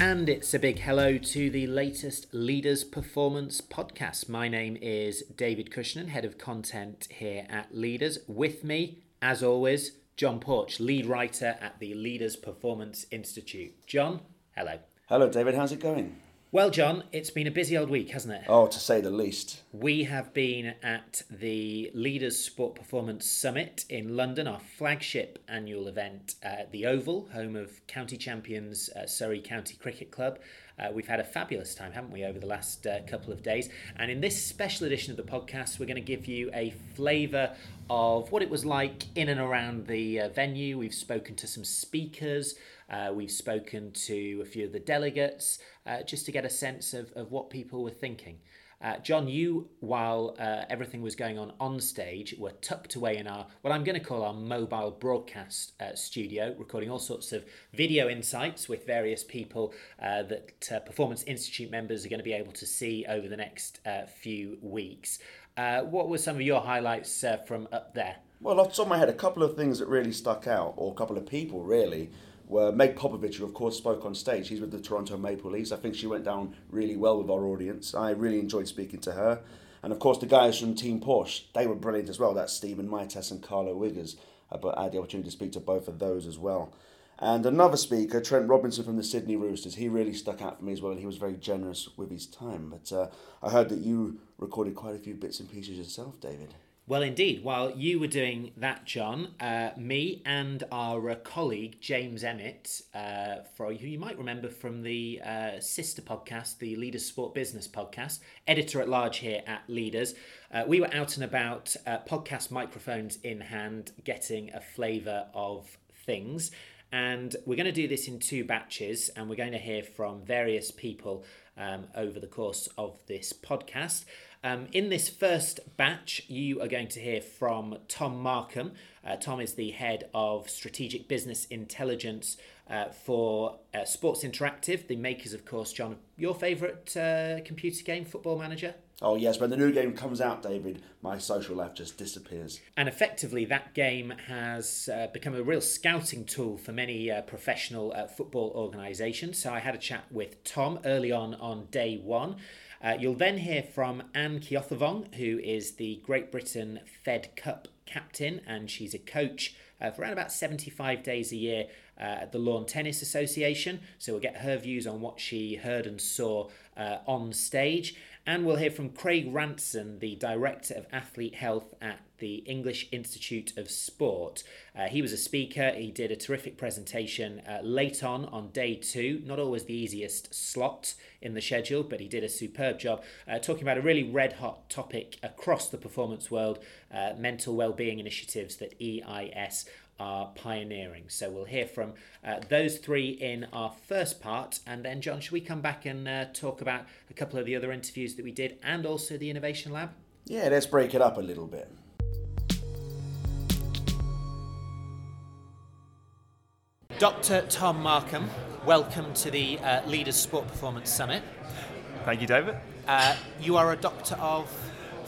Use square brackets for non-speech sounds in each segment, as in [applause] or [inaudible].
And it's a big hello to the latest Leaders Performance podcast. My name is David Cushnan, head of content here at Leaders. With me, as always, John Porch, lead writer at the Leaders Performance Institute. John, hello. Hello, David. How's it going? Well, John, it's been a busy old week, hasn't it? Oh, to say the least. We have been at the Leaders Sport Performance Summit in London, our flagship annual event at the Oval, home of county champions uh, Surrey County Cricket Club. Uh, we've had a fabulous time, haven't we, over the last uh, couple of days? And in this special edition of the podcast, we're going to give you a flavour of what it was like in and around the uh, venue. We've spoken to some speakers. Uh, we've spoken to a few of the delegates uh, just to get a sense of, of what people were thinking. Uh, John, you, while uh, everything was going on on stage, were tucked away in our, what I'm going to call our mobile broadcast uh, studio, recording all sorts of video insights with various people uh, that uh, Performance Institute members are going to be able to see over the next uh, few weeks. what were some of your highlights from up there? Well, off the top of my head, a couple of things that really stuck out, or a couple of people really were Meg Popovich, who of course spoke on stage. she's with the Toronto Maple Leafs. I think she went down really well with our audience. I really enjoyed speaking to her. And of course, the guys from Team Porsche, they were brilliant as well. That's Stephen Mitas and Carlo Wiggers. But I had the opportunity to speak to both of those as well. And another speaker, Trent Robinson from the Sydney Roosters, he really stuck out for me as well, and he was very generous with his time. But uh, I heard that you recorded quite a few bits and pieces yourself, David. Well, indeed. While you were doing that, John, uh, me and our uh, colleague James Emmett, uh, for who you might remember from the uh, sister podcast, the Leaders Sport Business podcast, editor at large here at Leaders, uh, we were out and about, uh, podcast microphones in hand, getting a flavour of things. And we're going to do this in two batches, and we're going to hear from various people um, over the course of this podcast. Um, in this first batch, you are going to hear from Tom Markham. Uh, Tom is the head of strategic business intelligence uh, for uh, Sports Interactive, the makers, of course, John, your favourite uh, computer game, Football Manager. Oh, yes, when the new game comes out, David, my social life just disappears. And effectively, that game has uh, become a real scouting tool for many uh, professional uh, football organisations. So I had a chat with Tom early on on day one. Uh, you'll then hear from Anne Keothavong, who is the Great Britain Fed Cup captain, and she's a coach uh, for around about 75 days a year uh, at the Lawn Tennis Association. So we'll get her views on what she heard and saw uh, on stage. And we'll hear from Craig Ranson, the Director of Athlete Health at the English Institute of Sport. Uh, he was a speaker, he did a terrific presentation uh, late on on day two, not always the easiest slot in the schedule, but he did a superb job uh, talking about a really red hot topic across the performance world uh, mental well-being initiatives that EIS are pioneering. So we'll hear from uh, those three in our first part. And then, John, should we come back and uh, talk about a couple of the other interviews that we did and also the Innovation Lab? Yeah, let's break it up a little bit. Dr. Tom Markham, welcome to the uh, Leaders Sport Performance Summit. Thank you, David. Uh, you are a doctor of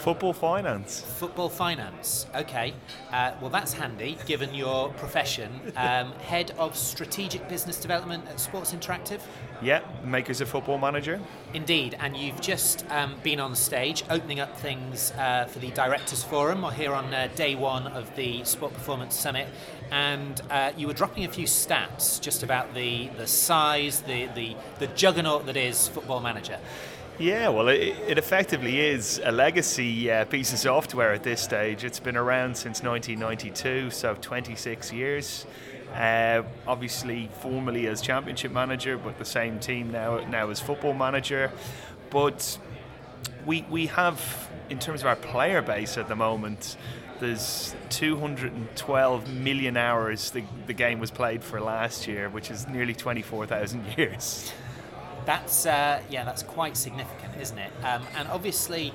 Football finance. Football finance. Okay. Uh, well, that's handy given your profession. Um, head of strategic business development at Sports Interactive. Yeah, makers of Football Manager. Indeed, and you've just um, been on stage opening up things uh, for the Directors Forum We're here on uh, day one of the Sport Performance Summit. And uh, you were dropping a few stats just about the, the size, the, the, the juggernaut that is Football Manager. Yeah, well, it, it effectively is a legacy uh, piece of software at this stage. It's been around since 1992, so 26 years. Uh, obviously, formerly as championship manager, but the same team now now as football manager. But we we have, in terms of our player base at the moment, there's 212 million hours the, the game was played for last year, which is nearly 24,000 [laughs] years. That's uh, yeah, that's quite significant, isn't it? Um, and obviously,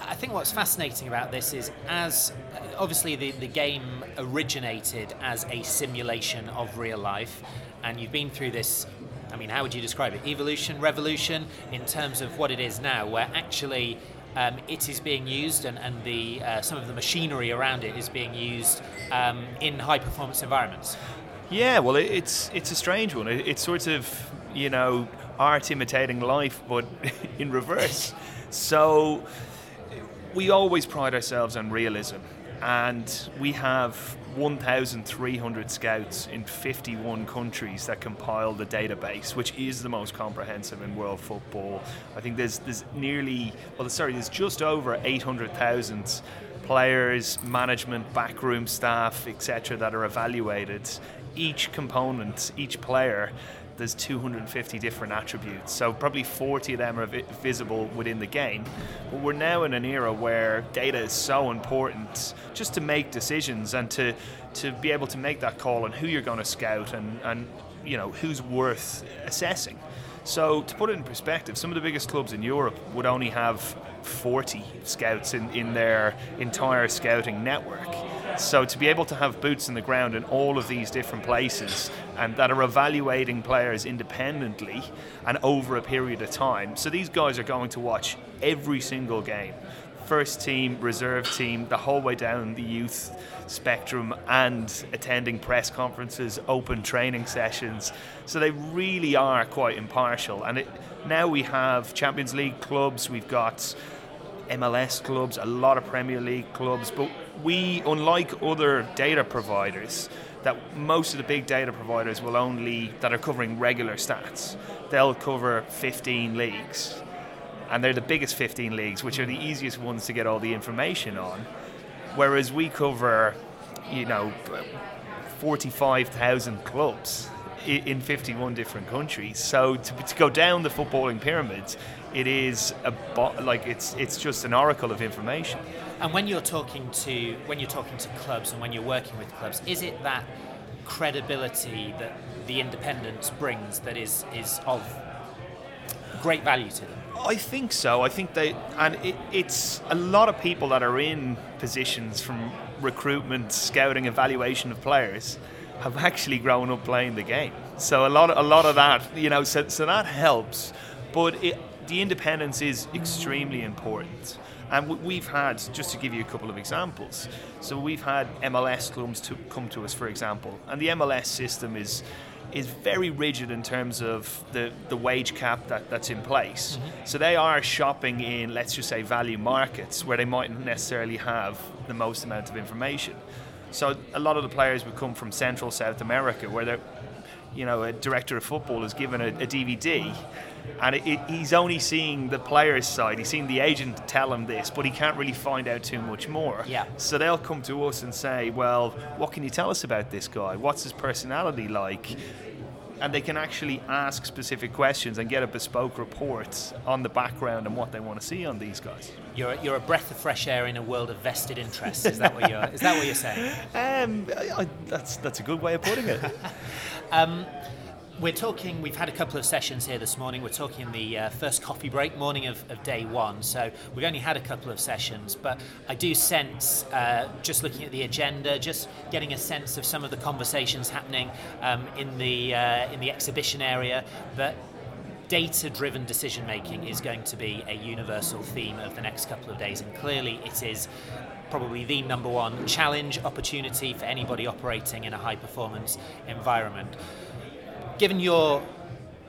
I think what's fascinating about this is as obviously the, the game originated as a simulation of real life, and you've been through this. I mean, how would you describe it? Evolution, revolution, in terms of what it is now, where actually um, it is being used, and, and the uh, some of the machinery around it is being used um, in high performance environments. Yeah, well, it, it's it's a strange one. It, it's sort of you know art imitating life, but [laughs] in reverse. So we always pride ourselves on realism, and we have 1,300 scouts in 51 countries that compile the database, which is the most comprehensive in world football. I think there's there's nearly well, sorry, there's just over 800,000 players, management, backroom staff, etc., that are evaluated. Each component, each player there's 250 different attributes. So probably 40 of them are vi- visible within the game. But we're now in an era where data is so important just to make decisions and to to be able to make that call on who you're going to scout and, and you know who's worth assessing. So to put it in perspective, some of the biggest clubs in Europe would only have 40 scouts in, in their entire scouting network. So to be able to have boots in the ground in all of these different places and that are evaluating players independently and over a period of time. So these guys are going to watch every single game. First team, reserve team, the whole way down the youth spectrum and attending press conferences, open training sessions. So they really are quite impartial. And it, now we have Champions League clubs, we've got MLS clubs, a lot of Premier League clubs, but we, unlike other data providers, that most of the big data providers will only that are covering regular stats. They'll cover 15 leagues, and they're the biggest 15 leagues, which are the easiest ones to get all the information on. Whereas we cover, you know, 45,000 clubs in 51 different countries. So to, to go down the footballing pyramids, it is a like it's it's just an oracle of information. And when you're talking to when you're talking to clubs and when you're working with clubs, is it that credibility that the independence brings that is is of great value to them? I think so. I think they, and it, it's a lot of people that are in positions from recruitment, scouting, evaluation of players have actually grown up playing the game. So a lot, of, a lot of that, you know, so, so that helps. But it, the independence is extremely important. And we've had, just to give you a couple of examples, so we've had MLS clubs to come to us, for example, and the MLS system is is very rigid in terms of the, the wage cap that, that's in place. Mm-hmm. So they are shopping in, let's just say, value markets where they mightn't necessarily have the most amount of information. So a lot of the players would come from Central South America where they're you know, a director of football is given a, a DVD, and it, it, he's only seeing the player's side. He's seeing the agent tell him this, but he can't really find out too much more. Yeah. So they'll come to us and say, "Well, what can you tell us about this guy? What's his personality like?" And they can actually ask specific questions and get a bespoke report on the background and what they want to see on these guys. You're, you're a breath of fresh air in a world of vested interests. Is that what you're, is that what you're saying? [laughs] Um, I, that's, that's a good way of putting it. [laughs] Um, we're talking, we've had a couple of sessions here this morning. We're talking the uh, first coffee break, morning of, of, day one. So we've only had a couple of sessions, but I do sense, uh, just looking at the agenda, just getting a sense of some of the conversations happening um, in, the, uh, in the exhibition area, that data driven decision making is going to be a universal theme of the next couple of days. And clearly, it is probably the number one challenge, opportunity for anybody operating in a high performance environment. Given your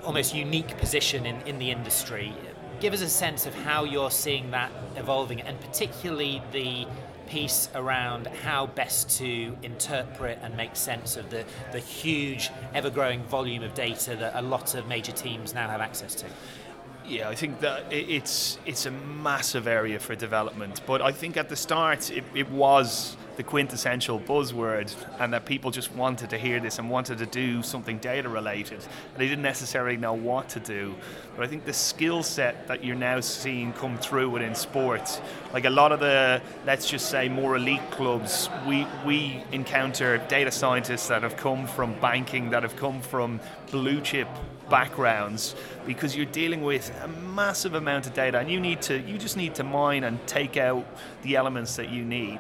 almost unique position in, in the industry, give us a sense of how you're seeing that evolving and particularly the piece around how best to interpret and make sense of the, the huge, ever growing volume of data that a lot of major teams now have access to. Yeah, I think that it's it's a massive area for development. But I think at the start it, it was the quintessential buzzword, and that people just wanted to hear this and wanted to do something data related. They didn't necessarily know what to do. But I think the skill set that you're now seeing come through within sports, like a lot of the, let's just say, more elite clubs, we, we encounter data scientists that have come from banking, that have come from blue chip backgrounds because you're dealing with a massive amount of data and you need to you just need to mine and take out the elements that you need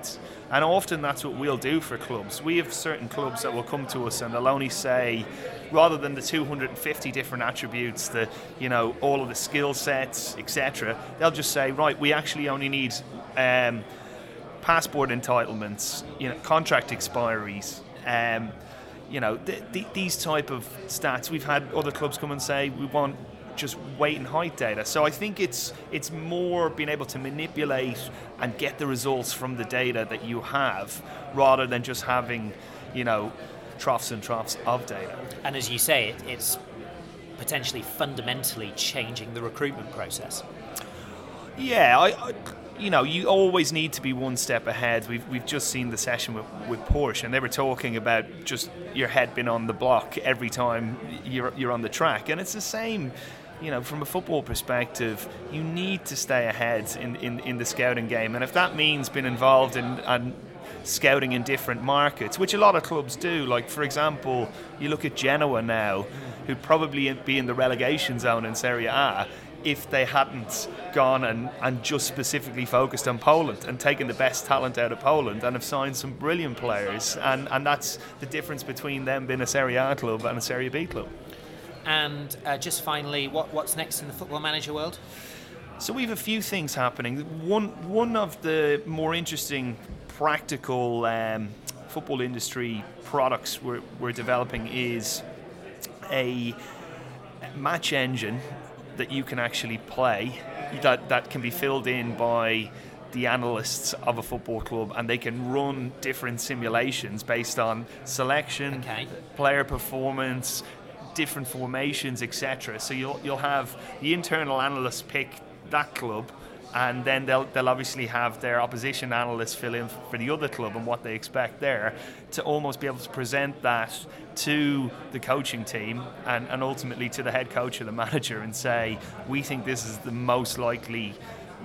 and often that's what we'll do for clubs we have certain clubs that will come to us and they'll only say rather than the 250 different attributes the you know all of the skill sets etc they'll just say right we actually only need um, passport entitlements you know contract expiries um, you know, th- th- these type of stats. We've had other clubs come and say we want just weight and height data. So I think it's it's more being able to manipulate and get the results from the data that you have, rather than just having, you know, troughs and troughs of data. And as you say, it, it's potentially fundamentally changing the recruitment process. Yeah, I, I, you know, you always need to be one step ahead. We've, we've just seen the session with, with Porsche, and they were talking about just your head being on the block every time you're, you're on the track. And it's the same, you know, from a football perspective, you need to stay ahead in, in, in the scouting game. And if that means being involved in, in scouting in different markets, which a lot of clubs do, like, for example, you look at Genoa now, who'd probably be in the relegation zone in Serie A if they hadn't gone and, and just specifically focused on Poland and taken the best talent out of Poland and have signed some brilliant players. And, and that's the difference between them being a Serie A club and a Serie B club. And uh, just finally, what, what's next in the football manager world? So we have a few things happening. One one of the more interesting practical um, football industry products we're, we're developing is a match engine that you can actually play that, that can be filled in by the analysts of a football club and they can run different simulations based on selection, okay. player performance, different formations, etc. So you'll, you'll have the internal analysts pick that club and then they'll, they'll obviously have their opposition analysts fill in for the other club and what they expect there to almost be able to present that to the coaching team and, and ultimately to the head coach or the [laughs] manager and say, we think this is the most likely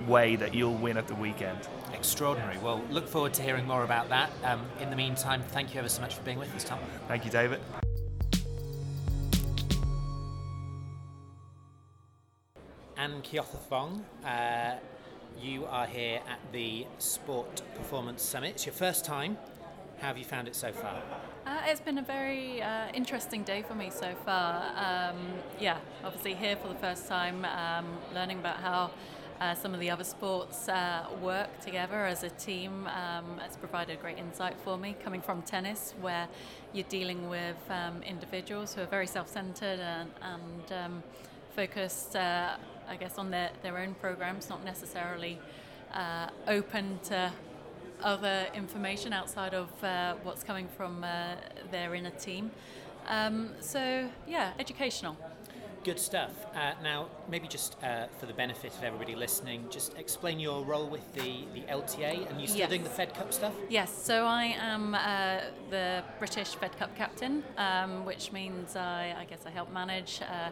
way that you'll win at the weekend. Extraordinary. Well, look forward to hearing more about that. Um, in the meantime, thank you ever so much for being with us, Tom. Thank you, David. Anne Keothavong, uh, you are here at the Sport Performance Summit. It's your first time. How have you found it so far? Uh, it's been a very uh, interesting day for me so far. Um, yeah, obviously here for the first time, um, learning about how uh, some of the other sports uh, work together as a team. Um, it's provided great insight for me, coming from tennis, where you're dealing with um, individuals who are very self-centered and, and um, focused uh, I guess, on their, their own programs, not necessarily uh, open to other information outside of uh, what's coming from uh, their inner team. Um, so, yeah, educational. Good stuff. Uh, now, maybe just uh, for the benefit of everybody listening, just explain your role with the, the LTA and you still yes. doing the Fed Cup stuff? Yes, so I am uh, the British Fed Cup captain, um, which means I, I, guess I help manage uh,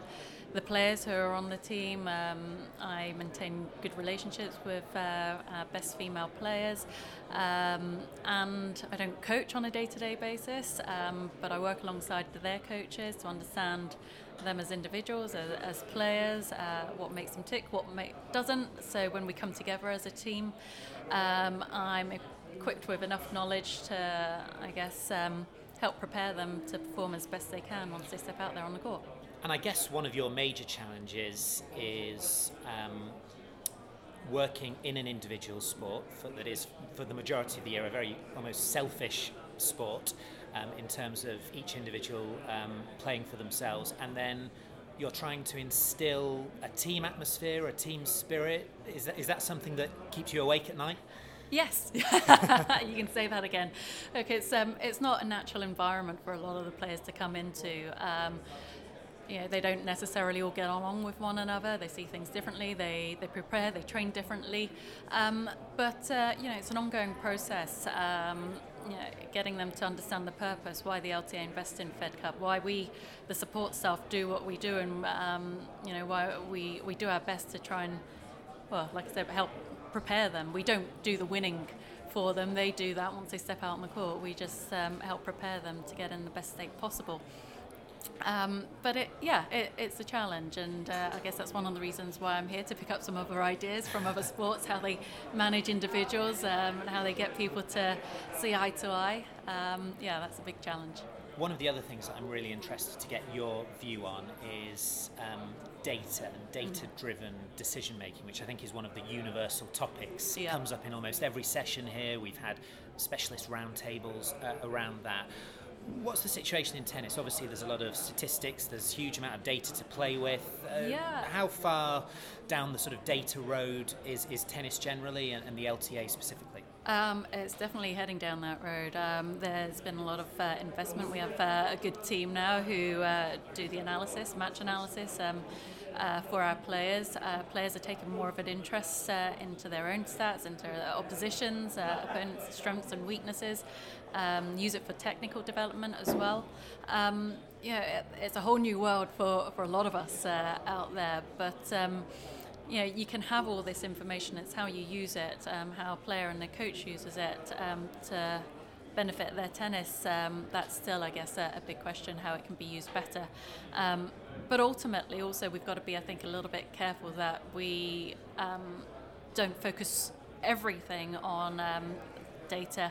the players who are on the team. Um, I maintain good relationships with uh, our best female players, um, and I don't coach on a day-to-day basis, um, but I work alongside their coaches to understand them as individuals, as, as players, uh, what makes them tick, what make, doesn't. So when we come together as a team, um, I'm equipped with enough knowledge to, I guess, um, help prepare them to perform as best they can once they step out there on the court. And I guess one of your major challenges is um, working in an individual sport for, that is, for the majority of the year, a very almost selfish sport um, in terms of each individual um, playing for themselves, and then you're trying to instill a team atmosphere, a team spirit. Is that, is that something that keeps you awake at night? Yes, [laughs] you can say that again. Okay, it's um, it's not a natural environment for a lot of the players to come into. Um, you know, they don't necessarily all get along with one another. They see things differently. They, they prepare. They train differently. Um, but uh, you know, it's an ongoing process. Um, you know, getting them to understand the purpose, why the LTA invests in Fed Cup, why we, the support staff, do what we do, and um, you know, why we, we do our best to try and, well, like I said, help prepare them. We don't do the winning for them. They do that once they step out on the court. We just um, help prepare them to get in the best state possible. Um, but it, yeah, it, it's a challenge, and uh, I guess that's one of the reasons why I'm here to pick up some other ideas from other sports, how they manage individuals, um, and how they get people to see eye to eye. Um, yeah, that's a big challenge. One of the other things that I'm really interested to get your view on is um, data and data-driven mm. decision making, which I think is one of the universal topics. Yeah. It comes up in almost every session here. We've had specialist roundtables uh, around that what's the situation in tennis? Obviously, there's a lot of statistics. There's a huge amount of data to play with. Uh, yeah. How far down the sort of data road is, is tennis generally, and, and the LTA specifically? Um, it's definitely heading down that road. Um, there's been a lot of uh, investment. We have uh, a good team now who uh, do the analysis, match analysis. Um, uh, for our players. Uh, players are taking more of an interest uh, into their own stats, into their oppositions, opponents' strengths and weaknesses. Um, use it for technical development as well. Um, know, it, it's a whole new world for, for a lot of us out there, but. You know, you can have all this information. It's how you use it, um, how a player and the coach uses it um, to benefit their tennis, um, that's still, I guess, a, a, big question how it can be used better. Um, but ultimately, also, we've got to be, I think, a little bit careful that we um, don't focus everything on um, data.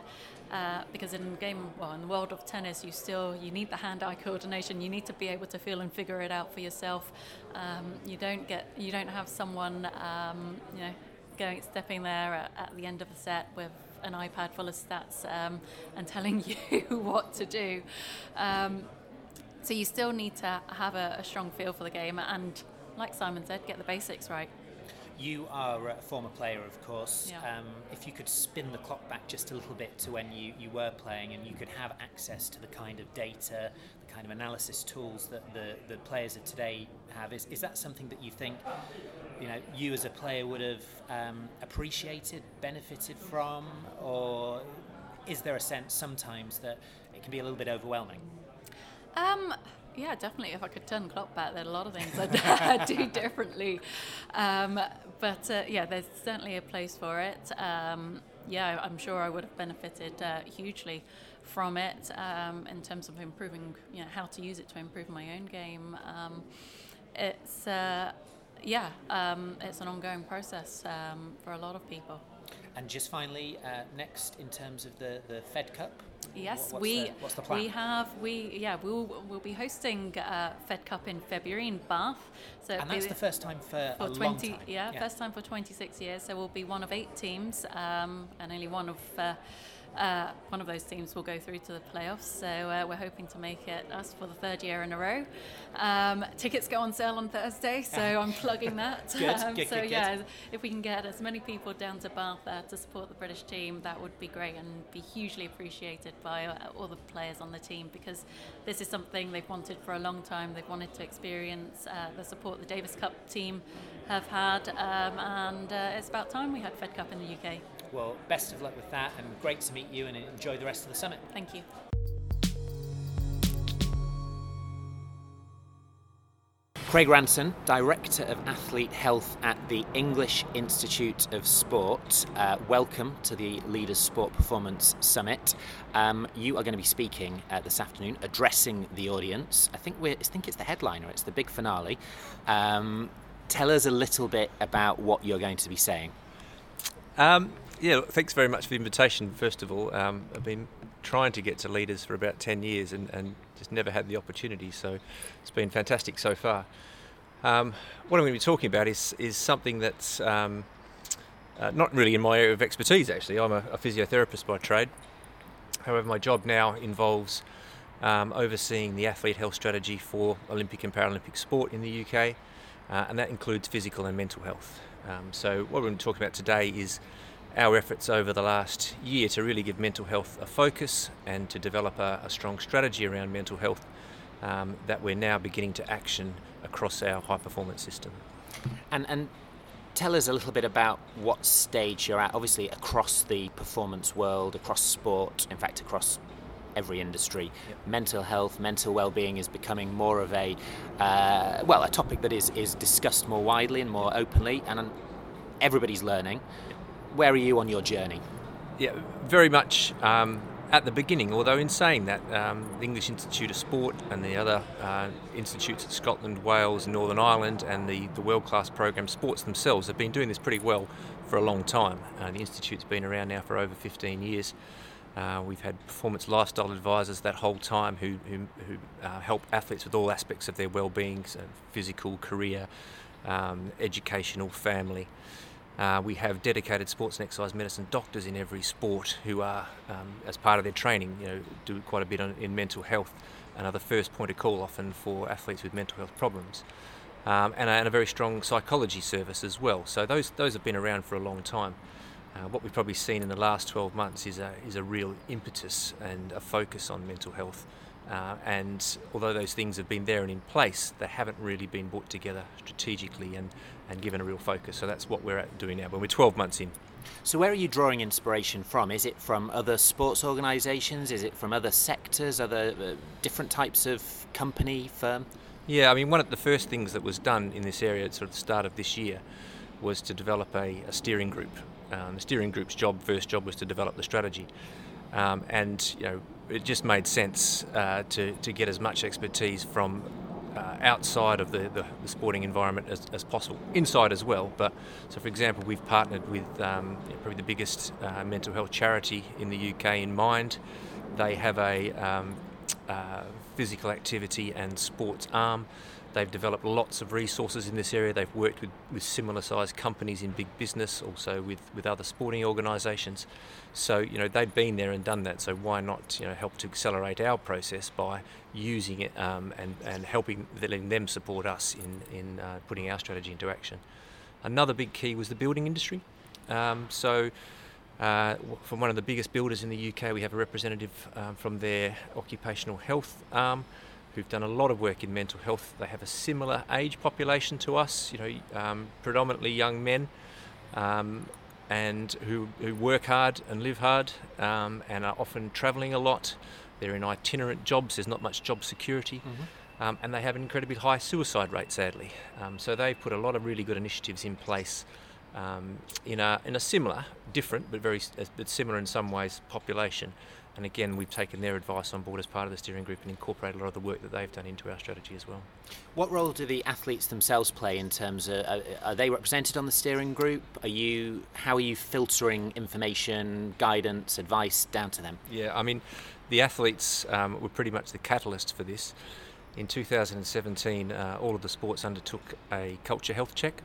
Uh, because in game, well, in the world of tennis, you still you need the hand-eye coordination. You need to be able to feel and figure it out for yourself. Um, you don't get, you don't have someone, um, you know, going stepping there at, at the end of a set with an iPad full of stats um, and telling [laughs] you what to do. Um, so you still need to have a, a, strong feel for the game and, like Simon said, get the basics right. You are a former player, of course. Yeah. Um, if you could spin the clock back just a little bit to when you, you were playing and you could have access to the kind of data, the kind of analysis tools that the, the players of today have, is, is that something that you think you know you as a player would have um, appreciated, benefited from, or is there a sense sometimes that it can be a little bit overwhelming? Um, yeah, definitely. If I could turn the clock back, there are a lot of things I'd [laughs] do differently. Um, but uh, yeah, there's certainly a place for it. Um, yeah, I'm sure I would have benefited uh, hugely from it um, in terms of improving, you know, how to use it to improve my own game. Um, it's uh, yeah, um, it's an ongoing process um, for a lot of people. And just finally, uh, next in terms of the, the Fed Cup. Yes, what's we the, what's the plan? we have we yeah we'll we'll be hosting uh, Fed Cup in February in Bath. So and that's the first time for, for a 20 long time. Yeah, yeah, first time for 26 years. So we'll be one of eight teams um, and only one of. Uh, uh, one of those teams will go through to the playoffs. So uh, we're hoping to make it us for the third year in a row. Um, tickets go on sale on Thursday, so I'm plugging [laughs] that. good, um, good, so good, yeah, if we can get as many people down to Bath there to support the British team, that would be great and be hugely appreciated by uh, all the players on the team because this is something they've wanted for a long time. They've wanted to experience uh, the support the Davis Cup team have had, um, and uh, it's about time we had Fed Cup in the UK. Well, best of luck with that, and great to meet you, and enjoy the rest of the summit. Thank you. Craig Ranson, Director of Athlete Health at the English Institute of Sport. Uh, welcome to the Leaders Sport Performance Summit. Um, you are going to be speaking uh, this afternoon, addressing the audience. I think we I think it's the headliner. It's the big finale. Um, tell us a little bit about what you're going to be saying. Um, yeah, thanks very much for the invitation. First of all, um, I've been trying to get to leaders for about 10 years and, and just never had the opportunity, so it's been fantastic so far. Um, what I'm going to be talking about is, is something that's um, uh, not really in my area of expertise, actually. I'm a, a physiotherapist by trade. However, my job now involves um, overseeing the athlete health strategy for Olympic and Paralympic sport in the UK, uh, and that includes physical and mental health. Um, so, what we're going to talk about today is our efforts over the last year to really give mental health a focus and to develop a, a strong strategy around mental health um, that we're now beginning to action across our high performance system. And, and tell us a little bit about what stage you're at, obviously, across the performance world, across sport, in fact, across every industry. Yep. Mental health, mental well-being is becoming more of a uh, well, a topic that is is discussed more widely and more openly, and everybody's learning. Yep. Where are you on your journey? Yeah, very much um, at the beginning. Although in saying that, um, the English Institute of Sport and the other uh, institutes at Scotland, Wales, Northern Ireland, and the, the world-class program sports themselves have been doing this pretty well for a long time. Uh, the institute's been around now for over 15 years. Uh, we've had performance lifestyle advisors that whole time who, who, who uh, help athletes with all aspects of their well-being, so physical, career, um, educational, family. Uh, we have dedicated sports and exercise medicine doctors in every sport who are, um, as part of their training, you know, do quite a bit on, in mental health and are the first point of call often for athletes with mental health problems. Um, and, a, and, a, very strong psychology service as well. So those those have been around for a long time. Uh, what we've probably seen in the last 12 months is a is a real impetus and a focus on mental health. Uh, and although those things have been there and in place, they haven't really been brought together strategically and, and given a real focus. So that's what we're doing now. But we're 12 months in. So, where are you drawing inspiration from? Is it from other sports organisations? Is it from other sectors, other uh, different types of company, firm? Yeah, I mean, one of the first things that was done in this area at sort of the start of this year was to develop a, a steering group. Um, the steering group's job, first job, was to develop the strategy. Um, and you know, it just made sense uh, to, to get as much expertise from uh, outside of the, the, the, sporting environment as, as, possible, inside as well. But so, for example, we've partnered with um, probably the biggest uh, mental health charity in the UK in Mind. They have a um, uh, physical activity and sports arm. They've developed lots of resources in this area. They've worked with, with similar sized companies in big business, also with, with other sporting organisations. So, you know, they've been there and done that. So why not, you know, help to accelerate our process by using it um, and, and helping letting them support us in, in uh, putting our strategy into action. Another big key was the building industry. Um, so uh, from one of the biggest builders in the UK, we have a representative um, from their occupational health arm who've done a lot of work in mental health. They have a similar age population to us, you know, um, predominantly young men, um, and who, who work hard and live hard, um, and are often travelling a lot. They're in itinerant jobs. There's not much job security. Mm-hmm. Um, and they have an incredibly high suicide rate, sadly. Um, so they've put a lot of really good initiatives in place um, in, a, in a similar, different, but very but similar in some ways population. And again, we've taken their advice on board as part of the steering group and incorporated a lot of the work that they've done into our strategy as well. What role do the athletes themselves play in terms of uh, are they represented on the steering group? Are you how are you filtering information, guidance, advice down to them? Yeah, I mean, the athletes um, were pretty much the catalyst for this. In 2017, uh, all of the sports undertook a culture health check,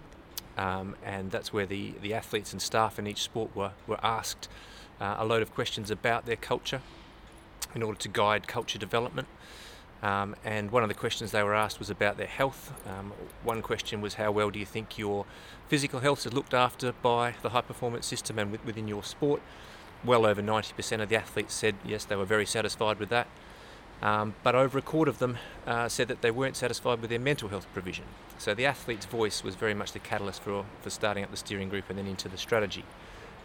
um, and that's where the, the athletes and staff in each sport were, were asked uh, a load of questions about their culture in order to guide culture development. Um, and one of the questions they were asked was about their health. Um, one question was, How well do you think your physical health is looked after by the high performance system and within your sport? Well over 90% of the athletes said yes, they were very satisfied with that. Um, but over a quarter of them uh, said that they weren't satisfied with their mental health provision. So the athlete's voice was very much the catalyst for, for starting up the steering group and then into the strategy.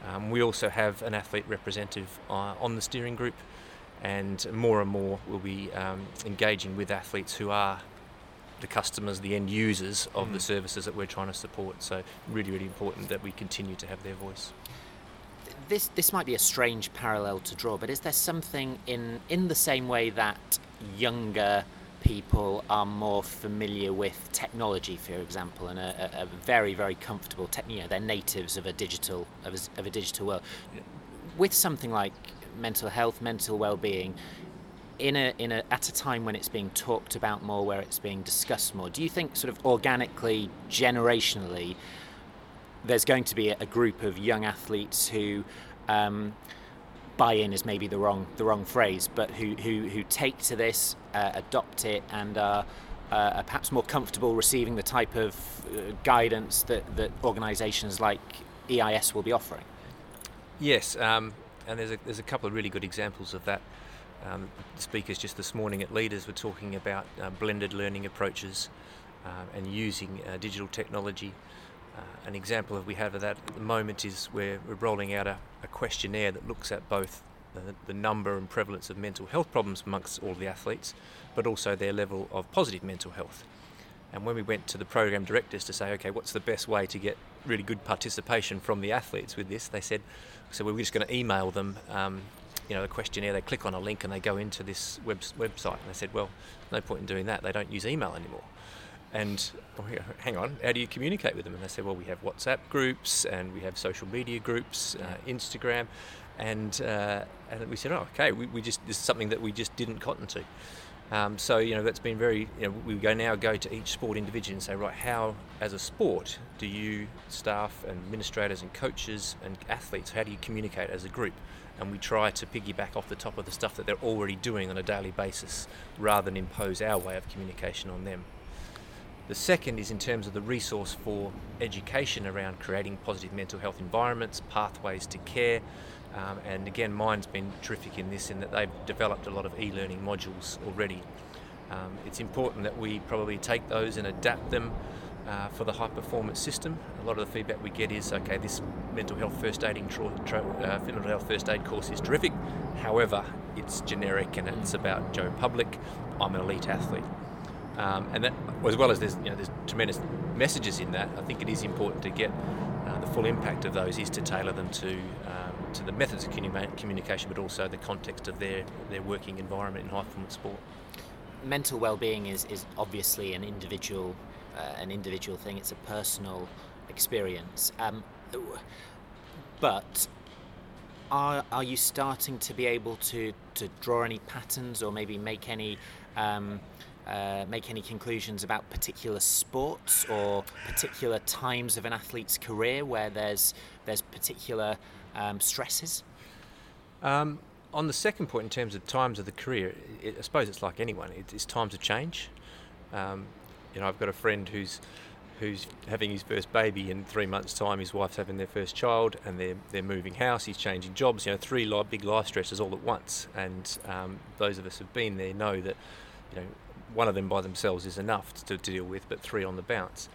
Um, we also have an athlete representative uh, on the steering group, and more and more we'll be um, engaging with athletes who are the customers, the end users of mm. the services that we're trying to support. So, really, really important that we continue to have their voice. This this might be a strange parallel to draw, but is there something in in the same way that younger people are more familiar with technology, for example, and are, are very, very comfortable. Te- you know, they're natives of a digital of a, of a digital world. With something like mental health, mental well-being, in a in a at a time when it's being talked about more, where it's being discussed more, do you think sort of organically, generationally, there's going to be a, a group of young athletes who um, buy-in is maybe the wrong the wrong phrase, but who who, who take to this, uh, adopt it, and are, uh, are perhaps more comfortable receiving the type of uh, guidance that that organisations like EIS will be offering. Yes, um, and there's a there's a couple of really good examples of that. Um, speakers just this morning at Leaders were talking about uh, blended learning approaches uh, and using uh, digital technology an example of we have of that at the moment is we're, we're rolling out a, a questionnaire that looks at both the, the, number and prevalence of mental health problems amongst all the athletes, but also their level of positive mental health. And when we went to the program directors to say, okay, what's the best way to get really good participation from the athletes with this, they said, so we're just going to email them, um, you know, the questionnaire. They click on a link and they go into this web, website. And they said, well, no point in doing that. They don't use email anymore. And oh, hang on, how do you communicate with them? And they said, well, we have WhatsApp groups and we have social media groups, uh, Instagram, and uh, and we said, oh, okay, we, we just this is something that we just didn't cotton to. Um, so you know that's been very. You know, we go now go to each sport individually and say, right, how as a sport do you staff and administrators and coaches and athletes, how do you communicate as a group? And we try to piggyback off the top of the stuff that they're already doing on a daily basis, rather than impose our way of communication on them. The second is in terms of the resource for education around creating positive mental health environments, pathways to care, um, and again, Mind's been terrific in this in that they've developed a lot of e-learning modules already. Um, it's important that we probably take those and adapt them uh, for the high performance system. A lot of the feedback we get is, okay, this mental health first aiding tra- tra- uh, mental health first aid course is terrific. However, it's generic and it's about Joe Public. I'm an elite athlete. Um, and that, as well as there's, you know, there's tremendous messages in that, I think it is important to get uh, the full impact of those is to tailor them to um, to the methods of communication, but also the context of their, their working environment in high performance sport. Mental well-being is, is obviously an individual uh, an individual thing. It's a personal experience. Um, but are, are you starting to be able to, to draw any patterns or maybe make any um, uh, make any conclusions about particular sports or particular times of an athlete's career where there's there's particular um, stresses? Um, on the second point, in terms of times of the career, it, I suppose it's like anyone. It, it's times of change. Um, you know, I've got a friend who's who's having his first baby in three months' time. His wife's having their first child, and they're they're moving house. He's changing jobs. You know, three big life stresses all at once. And um, those of us who've been there know that you know one of them by themselves is enough to, to deal with, but three on the bounce.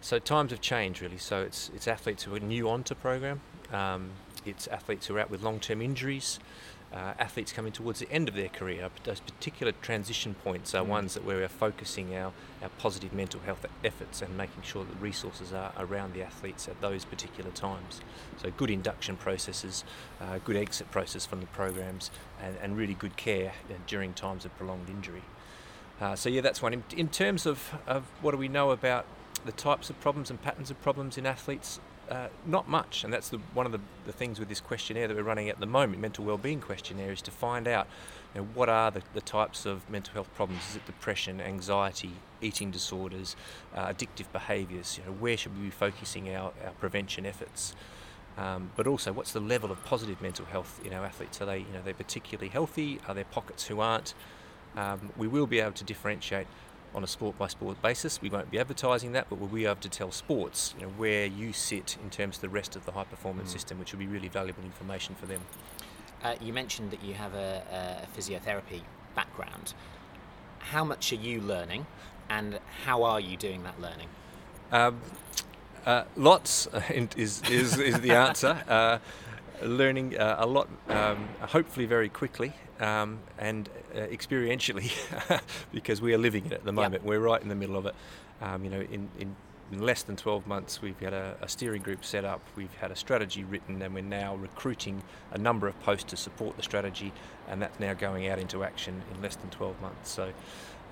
So times have changed really. So it's it's athletes who are new onto program. Um, it's athletes who are out with long-term injuries, uh, athletes coming towards the end of their career. Those particular transition points are mm. ones that where we're focusing our, our positive mental health efforts and making sure that resources are around the athletes at those particular times. So good induction processes, uh, good exit process from the programs, and, and really good care uh, during times of prolonged injury. Uh, so yeah, that's one. In, in terms of, of what do we know about the types of problems and patterns of problems in athletes, uh, not much, and that's the, one of the, the, things with this questionnaire that we're running at the moment, mental well-being questionnaire, is to find out you know, what are the, the types of mental health problems. Is it depression, anxiety, eating disorders, uh, addictive behaviours? You know, where should we be focusing our, our prevention efforts? Um, but also, what's the level of positive mental health in our athletes? Are they, you know, they particularly healthy? Are there pockets who aren't? Um, we will be able to differentiate on a sport by sport basis. We won't be advertising that, but we'll be able to tell sports you know, where you sit in terms of the rest of the high performance mm. system, which will be really valuable information for them. Uh, you mentioned that you have a, a physiotherapy background. How much are you learning, and how are you doing that learning? Um, uh, lots [laughs] is, is, is the answer. [laughs] Uh, learning uh, a lot, um, hopefully very quickly um, and uh, experientially [laughs] because we are living it at the moment. Yep. We're right in the middle of it. Um, you know, in, in, in, less than 12 months, we've had a, a, steering group set up, we've had a strategy written, and we're now recruiting a number of posts to support the strategy, and that's now going out into action in less than 12 months. So,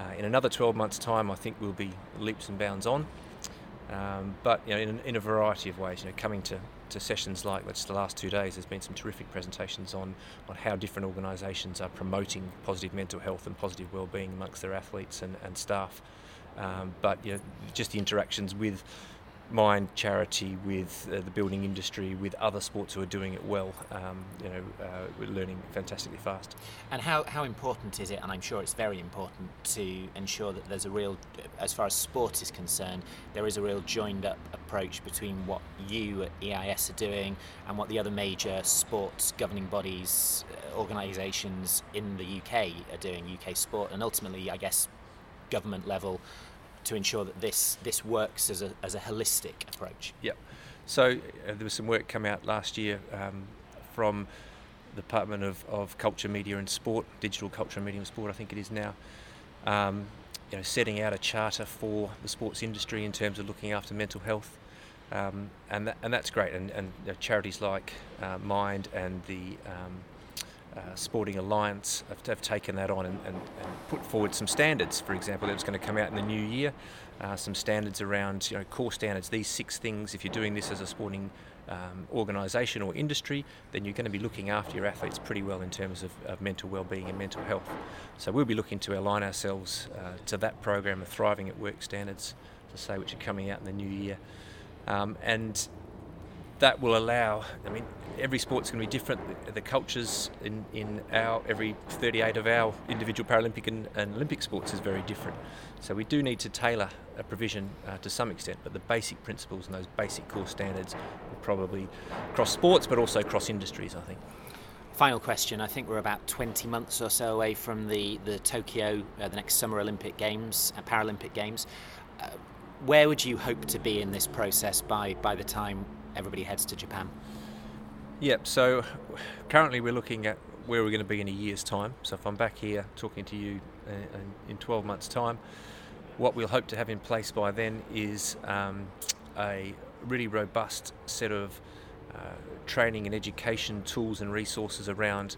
uh, in another 12 months' time, I think we'll be leaps and bounds on. Um, but you know, in, in, a variety of ways, you know, coming to, to sessions like just the last two days, there's been some terrific presentations on, on how different organisations are promoting positive mental health and positive well-being amongst their athletes and, and staff. Um, but you know, just the interactions with mind charity with uh, the building industry, with other sports who are doing it well. Um, you know, uh, we're learning fantastically fast. And how, how important is it, and I'm sure it's very important, to ensure that there's a real, as far as sport is concerned, there is a real joined up approach between what you at EIS are doing and what the other major sports governing bodies, uh, organisations in the UK are doing, UK sport, and ultimately, I guess, government level to ensure that this this works as a, as a holistic approach. Yep. So uh, there was some work come out last year um, from the Department of, of Culture, Media and Sport, Digital Culture, and Media and Sport, I think it is now. Um, you know, setting out a charter for the sports industry in terms of looking after mental health, um, and that, and that's great. And, and you know, charities like uh, Mind and the um, uh, Sporting Alliance have, have, taken that on and, and, and, put forward some standards. For example, that was going to come out in the new year. Uh, some standards around you know core standards. These six things. If you're doing this as a sporting um, organisation or industry, then you're going to be looking after your athletes pretty well in terms of, of mental well-being and mental health. So we'll be looking to align ourselves uh, to that program of Thriving at Work standards, to say which are coming out in the new year, um, and that will allow. I mean, every sport's going to be different. The, the, cultures in, in our every 38 of our individual Paralympic and, and Olympic sports is very different. So we do need to tailor a provision uh, to some extent, but the basic principles and those basic core standards will probably cross sports, but also cross industries. I think. Final question. I think we're about 20 months or so away from the the Tokyo, uh, the next Summer Olympic Games, uh, Paralympic Games. Uh, where would you hope to be in this process by by the time everybody heads to Japan? Yep. So currently we're looking at where we're going to be in a year's time. So if I'm back here talking to you uh, in 12 months' time, what we'll hope to have in place by then is um, a really robust set of uh, training and education tools and resources around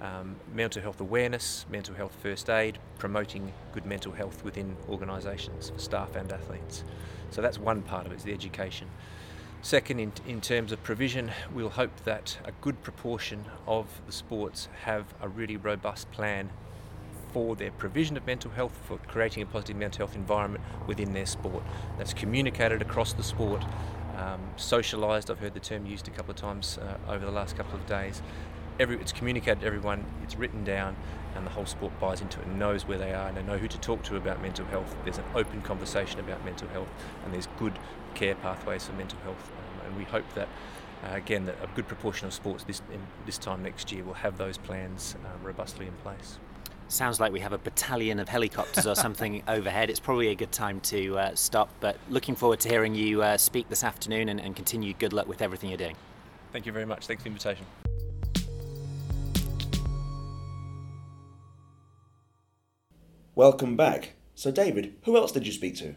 um, mental health awareness, mental health first aid, promoting good mental health within organisations for staff and athletes. So that's one part of it, is the education. Second, in, in terms of provision, we'll hope that a good proportion of the sports have a really robust plan for their provision of mental health, for creating a positive mental health environment within their sport. That's communicated across the sport, um, socialised. I've heard the term used a couple of times uh, over the last couple of days. Every, it's communicated to everyone, it's written down, and the whole sport buys into it and knows where they are and they know who to talk to about mental health. There's an open conversation about mental health, and there's good care pathways for mental health. Um, and we hope that, uh, again, that a good proportion of sports this, in, this time next year will have those plans um, robustly in place. Sounds like we have a battalion of helicopters or [laughs] something overhead. It's probably a good time to uh, stop, but looking forward to hearing you uh, speak this afternoon and, and continue good luck with everything you're doing. Thank you very much. Thanks for the invitation. Welcome back. So, David, who else did you speak to?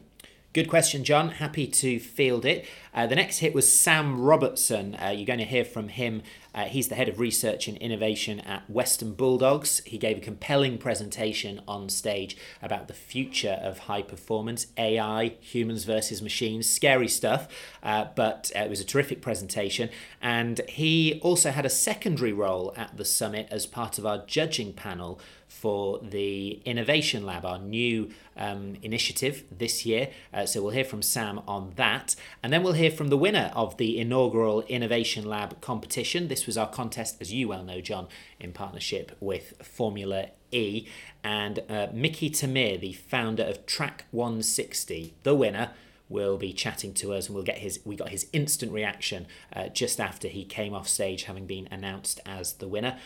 Good question, John. Happy to field it. Uh, the next hit was Sam Robertson. Uh, you're going to hear from him. Uh, he's the head of research and innovation at Western Bulldogs. He gave a compelling presentation on stage about the future of high performance, AI, humans versus machines, scary stuff, uh, but it was a terrific presentation. And he also had a secondary role at the summit as part of our judging panel for the Innovation Lab, our new um, initiative this year. Uh, so we'll hear from Sam on that. And then we'll hear from the winner of the inaugural Innovation Lab competition. This was our contest, as you well know, John, in partnership with Formula E. And uh, Mickey Tamir, the founder of Track 160, the winner will be chatting to us and we'll get his we got his instant reaction uh, just after he came off stage having been announced as the winner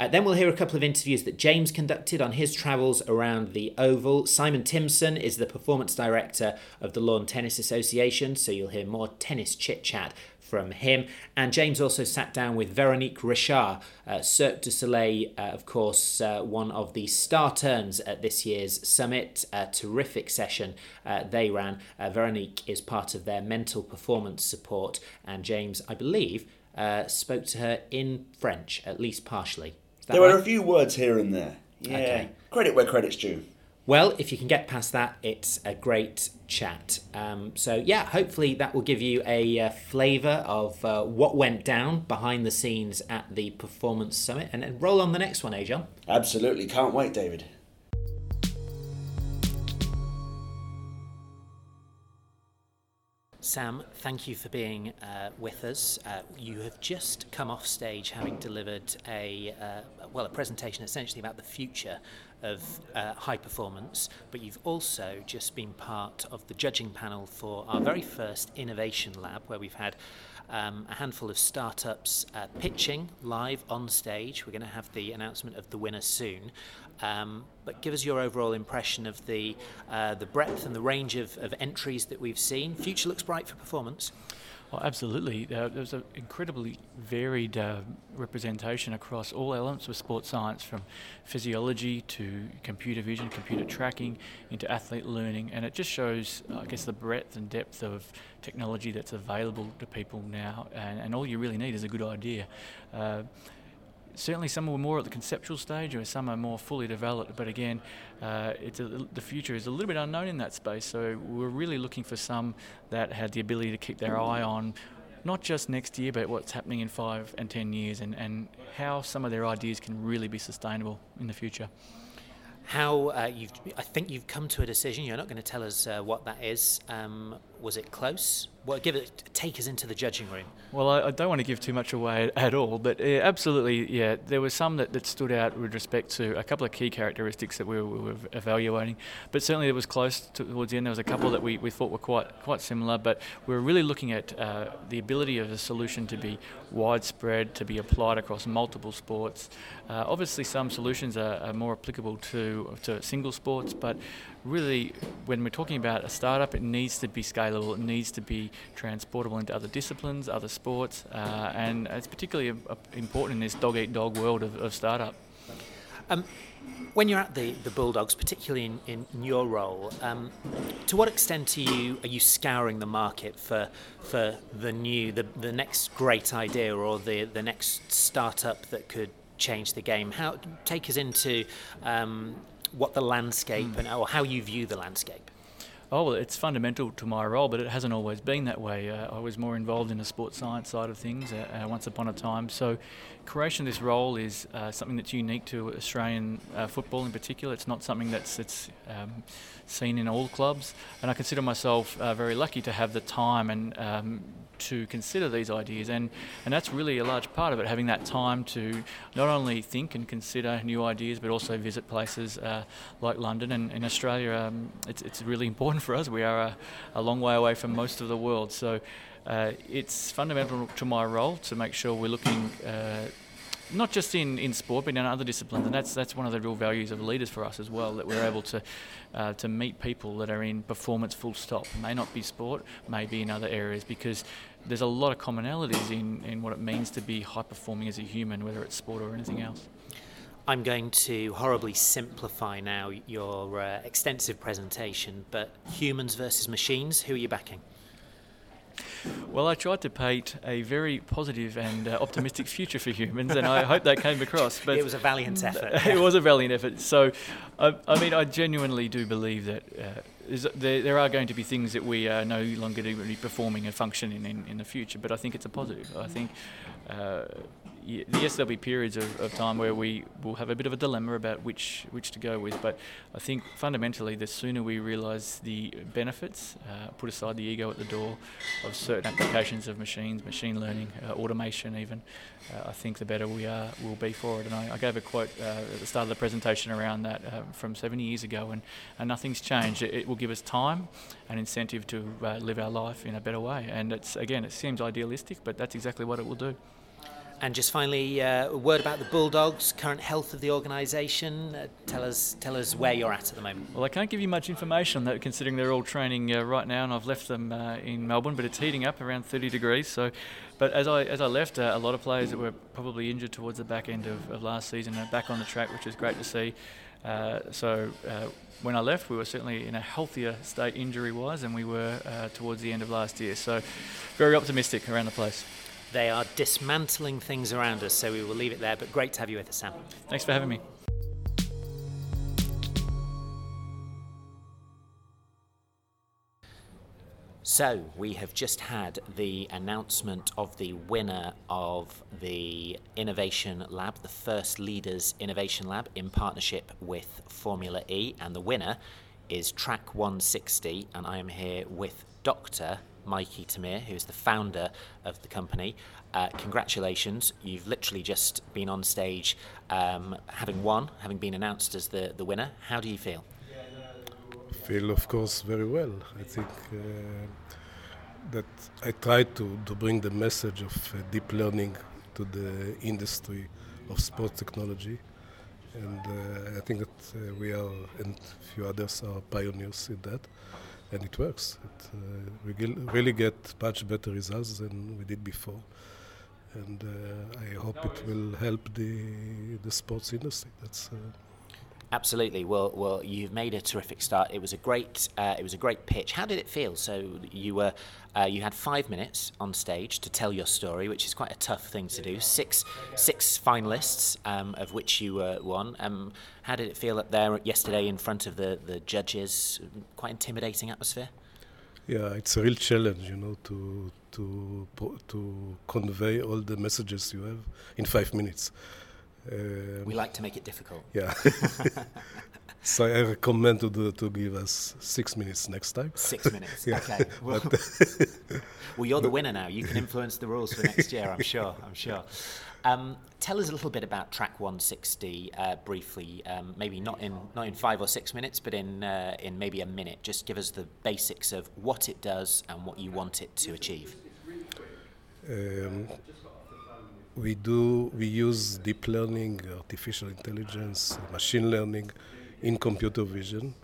uh, then we'll hear a couple of interviews that James conducted on his travels around the Oval. Simon Timson is the performance director of the Lawn Tennis Association, so you'll hear more tennis chit chat from him. And James also sat down with Veronique Richard, uh, Cirque du Soleil, uh, of course, uh, one of the star turns at this year's summit. A terrific session uh, they ran. Uh, Veronique is part of their mental performance support, and James, I believe, uh, spoke to her in French, at least partially there right? were a few words here and there. Yeah. Okay. Credit where credit's due. Well, if you can get past that, it's a great chat. Um, so, yeah, hopefully that will give you a uh, flavour of uh, what went down behind the scenes at the Performance Summit. And then roll on the next one, eh, John? Absolutely. Can't wait, David. Sam, thank you for being uh, with us. Uh, you have just come off stage having delivered a uh, well a presentation essentially about the future of uh, high performance, but you've also just been part of the judging panel for our very first innovation lab, where we've had um, a handful of startups uh, pitching live on stage. We're going to have the announcement of the winner soon. Um, but give us your overall impression of the uh, the breadth and the range of, of entries that we've seen. Future looks bright for performance. Well, absolutely. Uh, there's an incredibly varied uh, representation across all elements of sports science, from physiology to computer vision, computer tracking, into athlete learning, and it just shows, I guess, the breadth and depth of technology that's available to people now. And, and all you really need is a good idea. Uh, certainly some are more at the conceptual stage or some are more fully developed but again uh, it's a, the future is a little bit unknown in that space so we're really looking for some that had the ability to keep their eye on not just next year, but what's happening in five and ten years, and, and how some of their ideas can really be sustainable in the future. How uh, you've, I think you've come to a decision. You're not going to tell us uh, what that is. Um, was it close? Well, give it, take us into the judging room. Well, I, I don't want to give too much away [laughs] at all, but absolutely, yeah, there were some that, that stood out with respect to a couple of key characteristics that we were, we were evaluating. But certainly, it was close towards the end. There was a couple that we, we thought were quite quite similar, but we were really looking at uh, the ability of a solution to be widespread, to be applied across multiple sports. Uh, obviously, some solutions are, are more applicable to to single sports, but really, when we're talking about a startup, it needs to be scalable, it needs to be transportable into other disciplines, other sports, uh, and it's particularly uh, important in this dog eat dog world of, of startup. Um, when you're at the, the Bulldogs, particularly in, in, in your role, um, to what extent are you are you scouring the market for for the new the, the next great idea or the, the next startup that could change the game? How take us into um, what the landscape mm. and or how you view the landscape. Oh, well, it's fundamental to my role, but it hasn't always been that way. Uh, I was more involved in the sports science side of things uh, uh, once upon a time. So, creation of this role is uh, something that's unique to Australian uh, football in particular. It's not something that's, that's um, seen in all clubs, and I consider myself uh, very lucky to have the time and um, to consider these ideas, and, and that's really a large part of it, having that time to not only think and consider new ideas, but also visit places uh, like London. And in Australia, um, it's, it's really important for us. We are a, a long way away from most of the world, so uh, it's fundamental to my role to make sure we're looking uh, not just in, in sport, but in other disciplines. And that's that's one of the real values of leaders for us as well. That we're able to uh, to meet people that are in performance full stop. May not be sport, may be in other areas because there's a lot of commonalities in, in what it means to be high performing as a human, whether it's sport or anything else. I'm going to horribly simplify now your uh, extensive presentation, but humans versus machines, who are you backing? Well, I tried to paint a very positive and uh, optimistic future for humans, and I hope that came across. But it was a valiant effort. [laughs] it was a valiant effort. So, I, I mean, I genuinely do believe that uh, there, there, are going to be things that we are no longer going to be performing and functioning in, in the future. But I think it's a positive. I think. Uh, yes, there'll be periods of, of time where we will have a bit of a dilemma about which which to go with. But I think fundamentally, the sooner we realise the benefits, uh, put aside the ego at the door of certain applications of machines, machine learning, uh, automation, even, uh, I think the better we are will be for it. And I, I gave a quote uh, at the start of the presentation around that uh, from 70 years ago, and, and nothing's changed. It, it will give us time and incentive to uh, live our life in a better way. And it's again, it seems idealistic, but that's exactly what it will do. And just finally, uh, a word about the Bulldogs, current health of the organisation. Uh, tell us, tell us where you're at at the moment. Well, I can't give you much information on that, considering they're all training uh, right now, and I've left them uh, in Melbourne. But it's heating up around 30 degrees. So, but as I as I left, uh, a lot of players that were probably injured towards the back end of, of last season are back on the track, which is great to see. Uh, so when I left, we were certainly in a healthier state injury wise than we were towards the end of last year. So, very optimistic around the place. They are dismantling things around us, so we will leave it there. But great to have you with us, Sam. Thanks for having me. So, we have just had the announcement of the winner of the Innovation Lab, the first Leaders Innovation Lab in partnership with Formula E. And the winner is Track 160. And I am here with Dr. Mikey Tamir, who is the founder of the company. Uh, congratulations, you've literally just been on stage um, having won, having been announced as the, the winner. How do you feel? Feel, of course, very well. I think uh, that I tried to, to bring the message of uh, deep learning to the industry of sports technology. And uh, I think that uh, we are, and a few others are pioneers in that and it works. It, uh, we really get much better results than we did before, and uh, I hope it will help the the sports industry. That's uh, Absolutely. Well, well, you've made a terrific start. It was a great, uh, it was a great pitch. How did it feel? So you were, uh, you had five minutes on stage to tell your story, which is quite a tough thing to do. Six, six finalists, um, of which you were one. Um, how did it feel up there yesterday in front of the the judges? Quite intimidating atmosphere. Yeah, it's a real challenge, you know, to to to convey all the messages you have in five minutes. Um, we like to make it difficult. Yeah. [laughs] so I recommend to do, to give us six minutes next time. Six minutes. [laughs] yeah. Okay. [laughs] Well, well, you're the winner now. You can influence the rules for next year. I'm sure. I'm sure. Um, tell us a little bit about Track 160 uh, briefly. Um, maybe not in not in five or six minutes, but in uh, in maybe a minute. Just give us the basics of what it does and what you want it to achieve. Um, we do we use deep learning, artificial intelligence, machine learning in computer vision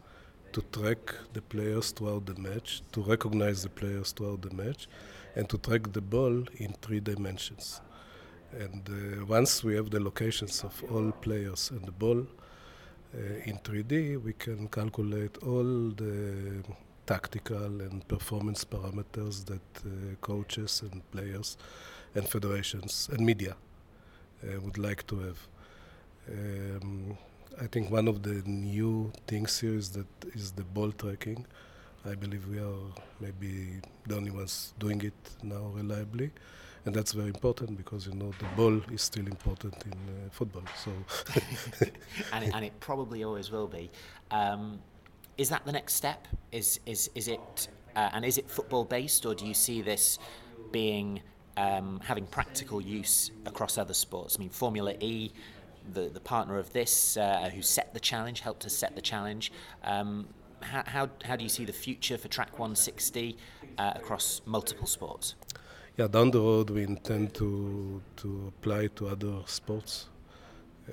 to track the players throughout the match, to recognize the players throughout the match, and to track the ball in three dimensions. And uh, once we have the locations of all players and the ball uh, in 3D, we can calculate all the tactical and performance parameters that uh, coaches and players and federations and media uh, would like to have. Um, I think one of the new things here is that is the ball tracking. I believe we are maybe the only ones doing it now reliably, and that's very important because you know the ball is still important in uh, football. So, [laughs] and, it, and it probably always will be. Um, is that the next step? Is is is it uh, and is it football based, or do you see this being um, having practical use across other sports? I mean, Formula E the, the partner of this, uh, who set the challenge, helped us set the challenge. Um, how, how, how do you see the future for Track 160 uh, across multiple sports? Yeah, down the road we intend to to apply to other sports. Uh,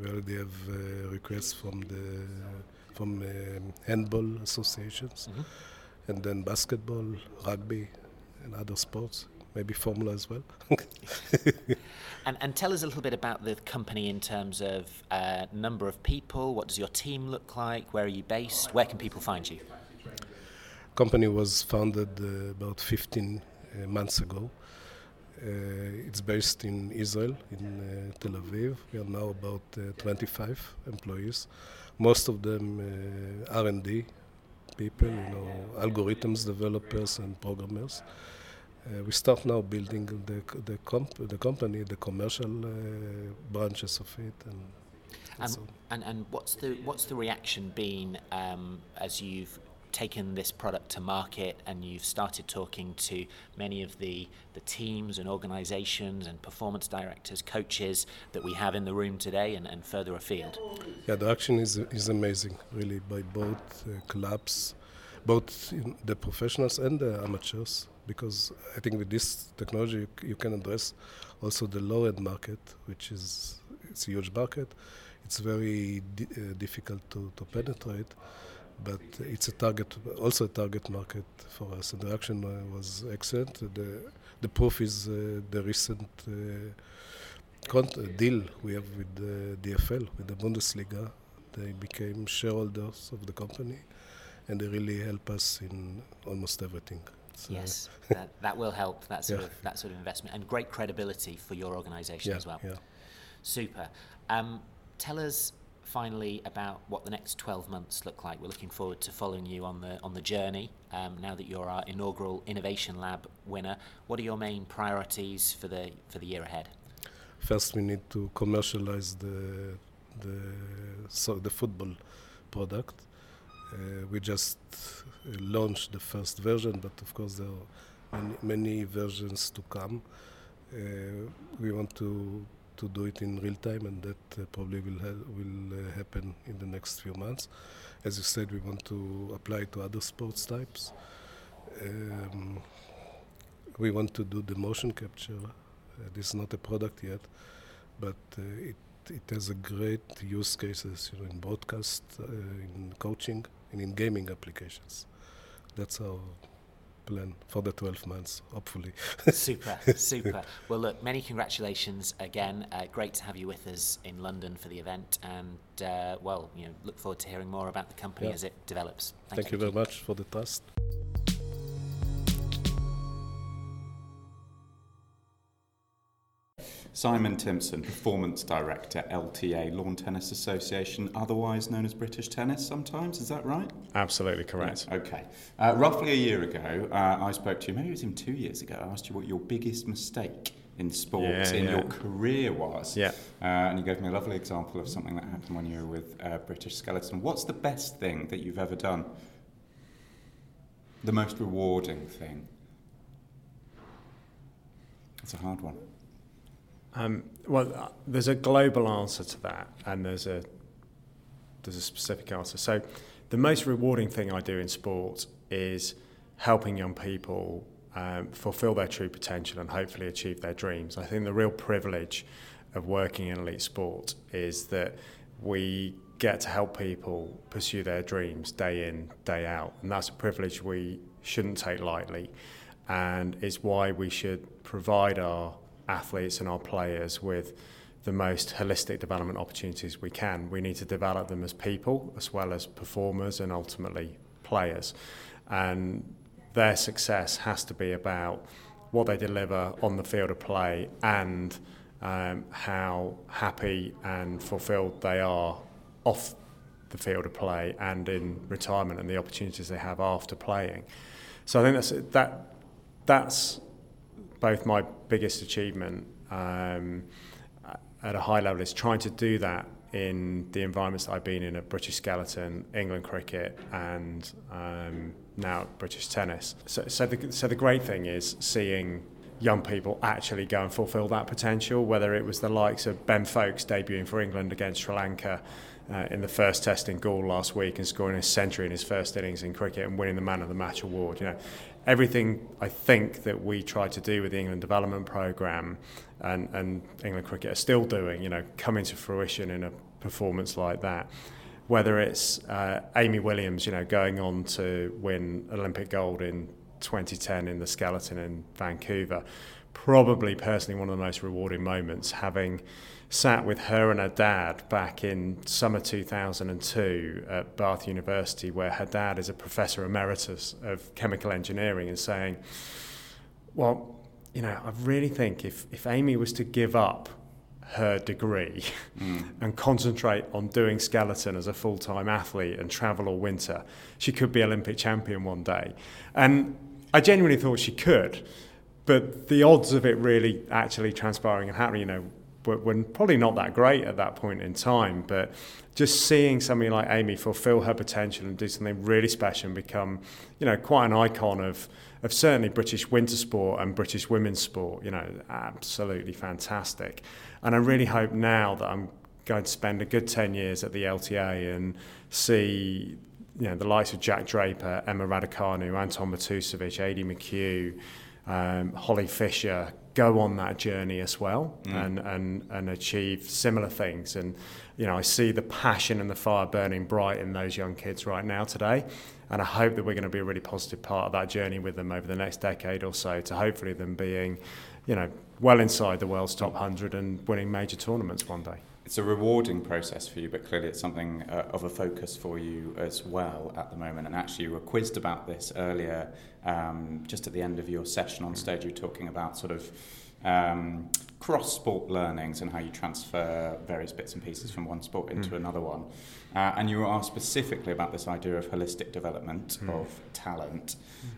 we already have uh, requests from the from um, handball associations, mm-hmm. and then basketball, rugby, and other sports maybe Formula as well. [laughs] and, and tell us a little bit about the company in terms of uh, number of people. What does your team look like? Where are you based? Where can people find you? Company was founded uh, about 15 uh, months ago. Uh, it's based in Israel, in uh, Tel Aviv. We are now about uh, 25 employees. Most of them R&D people, you know, algorithms developers and programmers. Uh, we start now building the the, comp- the company, the commercial uh, branches of it, and and, so. and and what's the what's the reaction been um, as you've taken this product to market and you've started talking to many of the, the teams and organizations and performance directors, coaches that we have in the room today and, and further afield? Yeah, the action is, is amazing, really, by both uh, clubs, both the professionals and the amateurs because I think with this technology you, you can address also the low end market, which is it's a huge market. It's very di- uh, difficult to, to penetrate, but it's a target, also a target market for us. And the action uh, was excellent. The the proof is uh, the recent uh, cont- deal we have with the DFL, with the Bundesliga. They became shareholders of the company, and they really help us in almost everything. So yes, that, that will help. That sort yeah. of that sort of investment and great credibility for your organisation yeah, as well. Yeah. Super. Um, tell us finally about what the next 12 months look like. We're looking forward to following you on the on the journey. Um, now that you're our inaugural Innovation Lab winner, what are your main priorities for the for the year ahead? First, we need to commercialize the the so the football product. Uh, we just launched the first version, but of course there are many, many versions to come. Uh, we want to to do it in real time, and that uh, probably will ha- will uh, happen in the next few months. As you said, we want to apply to other sports types. Um, we want to do the motion capture. Uh, this is not a product yet, but uh, it it has a great use cases, you know, in broadcast, uh, in coaching, and in gaming applications that's our plan for the 12 months, hopefully. [laughs] super, super. Well, look, many congratulations again. Uh, great to have you with us in London for the event, and uh, well, you know, look forward to hearing more about the company yeah. as it develops. Thank, Thank you, you very much for the trust. Simon Timson, Performance Director, LTA, Lawn Tennis Association, otherwise known as British Tennis sometimes, is that right? Absolutely correct. Yeah, okay. Uh, roughly a year ago, uh, I spoke to you, maybe it was even two years ago, I asked you what your biggest mistake in sports yeah, in yeah. your career was. Yeah. Uh, and you gave me a lovely example of something that happened when you were with uh, British Skeleton. What's the best thing that you've ever done? The most rewarding thing? It's a hard one. Um, well, uh, there's a global answer to that, and there's a there's a specific answer. So, the most rewarding thing I do in sport is helping young people um, fulfill their true potential and hopefully achieve their dreams. I think the real privilege of working in elite sport is that we get to help people pursue their dreams day in, day out, and that's a privilege we shouldn't take lightly, and it's why we should provide our athletes and our players with the most holistic development opportunities we can. We need to develop them as people as well as performers and ultimately players. And their success has to be about what they deliver on the field of play and um, how happy and fulfilled they are off the field of play and in retirement and the opportunities they have after playing. So I think that's that that's both my biggest achievement um, at a high level is trying to do that in the environments that I've been in at British Skeleton, England Cricket, and um, now British Tennis. So, so, the, so the great thing is seeing young people actually go and fulfil that potential, whether it was the likes of Ben Foakes debuting for England against Sri Lanka uh, in the first test in Galle last week and scoring a century in his first innings in cricket and winning the Man of the Match award. You know, everything I think that we try to do with the England Development Programme and, and England Cricket are still doing, you know, coming to fruition in a performance like that. Whether it's uh, Amy Williams, you know, going on to win Olympic gold in 2010 in the skeleton in Vancouver, probably personally one of the most rewarding moments, having sat with her and her dad back in summer 2002 at Bath University, where her dad is a professor emeritus of chemical engineering, and saying, Well, you know, I really think if, if Amy was to give up her degree mm. and concentrate on doing skeleton as a full time athlete and travel all winter, she could be Olympic champion one day. And I genuinely thought she could. But the odds of it really actually transpiring and happening, you know, were, were probably not that great at that point in time. But just seeing somebody like Amy fulfill her potential and do something really special and become, you know, quite an icon of, of certainly British winter sport and British women's sport, you know, absolutely fantastic. And I really hope now that I'm going to spend a good 10 years at the LTA and see you know, the likes of Jack Draper, Emma Raducanu, Anton Matusevich, Adi McHugh, um, Holly Fisher, go on that journey as well mm. and, and, and achieve similar things. And, you know, I see the passion and the fire burning bright in those young kids right now today. And I hope that we're going to be a really positive part of that journey with them over the next decade or so to hopefully them being, you know, well inside the world's top 100 and winning major tournaments one day it's a rewarding process for you, but clearly it's something uh, of a focus for you as well at the moment. And actually, you were quizzed about this earlier, um, just at the end of your session on stage. You were talking about sort of um, cross sport learnings and how you transfer various bits and pieces from one sport into mm. another one. Uh, and you were asked specifically about this idea of holistic development mm. of talent.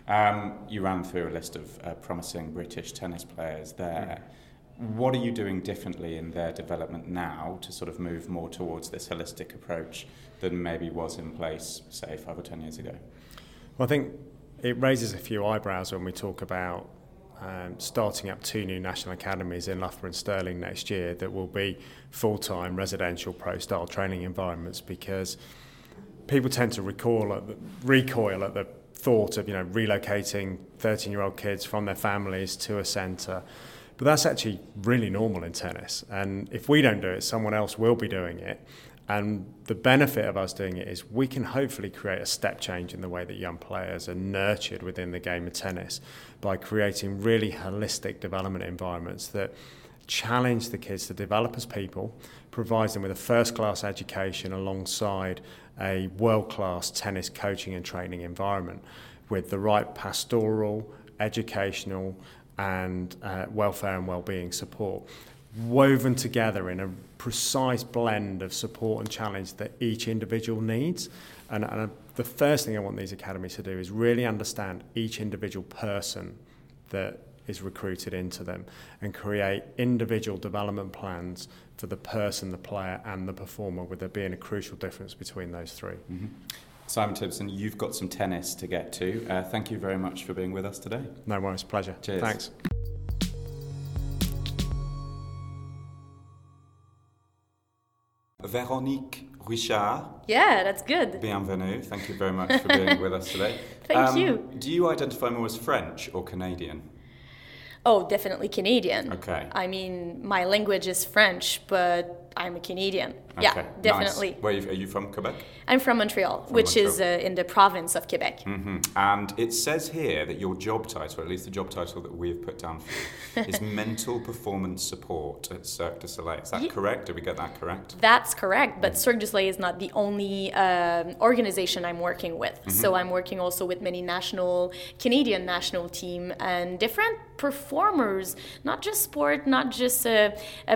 Um, you ran through a list of uh, promising British tennis players there. Mm what are you doing differently in their development now to sort of move more towards this holistic approach than maybe was in place, say, five or ten years ago? Well, I think it raises a few eyebrows when we talk about um, starting up two new national academies in Loughborough and Stirling next year that will be full-time residential pro-style training environments because people tend to recoil at the, recoil at the thought of you know relocating 13-year-old kids from their families to a centre but that's actually really normal in tennis. And if we don't do it, someone else will be doing it. And the benefit of us doing it is we can hopefully create a step change in the way that young players are nurtured within the game of tennis by creating really holistic development environments that challenge the kids to develop as people, provides them with a first class education alongside a world class tennis coaching and training environment with the right pastoral, educational, and uh, welfare and well-being support. woven together in a precise blend of support and challenge that each individual needs. And, and the first thing I want these academies to do is really understand each individual person that is recruited into them and create individual development plans for the person, the player, and the performer, with there being a crucial difference between those 3 mm-hmm. Simon Timson, you've got some tennis to get to. Uh, thank you very much for being with us today. No worries, pleasure. Cheers. Thanks. Véronique Richard. Yeah, that's good. Bienvenue. Thank you very much for being with us [laughs] today. Thank um, you. Do you identify more as French or Canadian? Oh, definitely Canadian. Okay. I mean, my language is French, but I'm a Canadian. Okay. Yeah, definitely. Nice. Where are you from? Quebec. I'm from Montreal, from which Montreal. is uh, in the province of Quebec. Mm-hmm. And it says here that your job title, at least the job title that we've put down for you, is [laughs] mental performance support at Cirque du Soleil. Is that yeah. correct? Did we get that correct? That's correct. But Cirque du Soleil is not the only uh, organization I'm working with. Mm-hmm. So I'm working also with many national Canadian national team and different performers, not just sport, not just uh,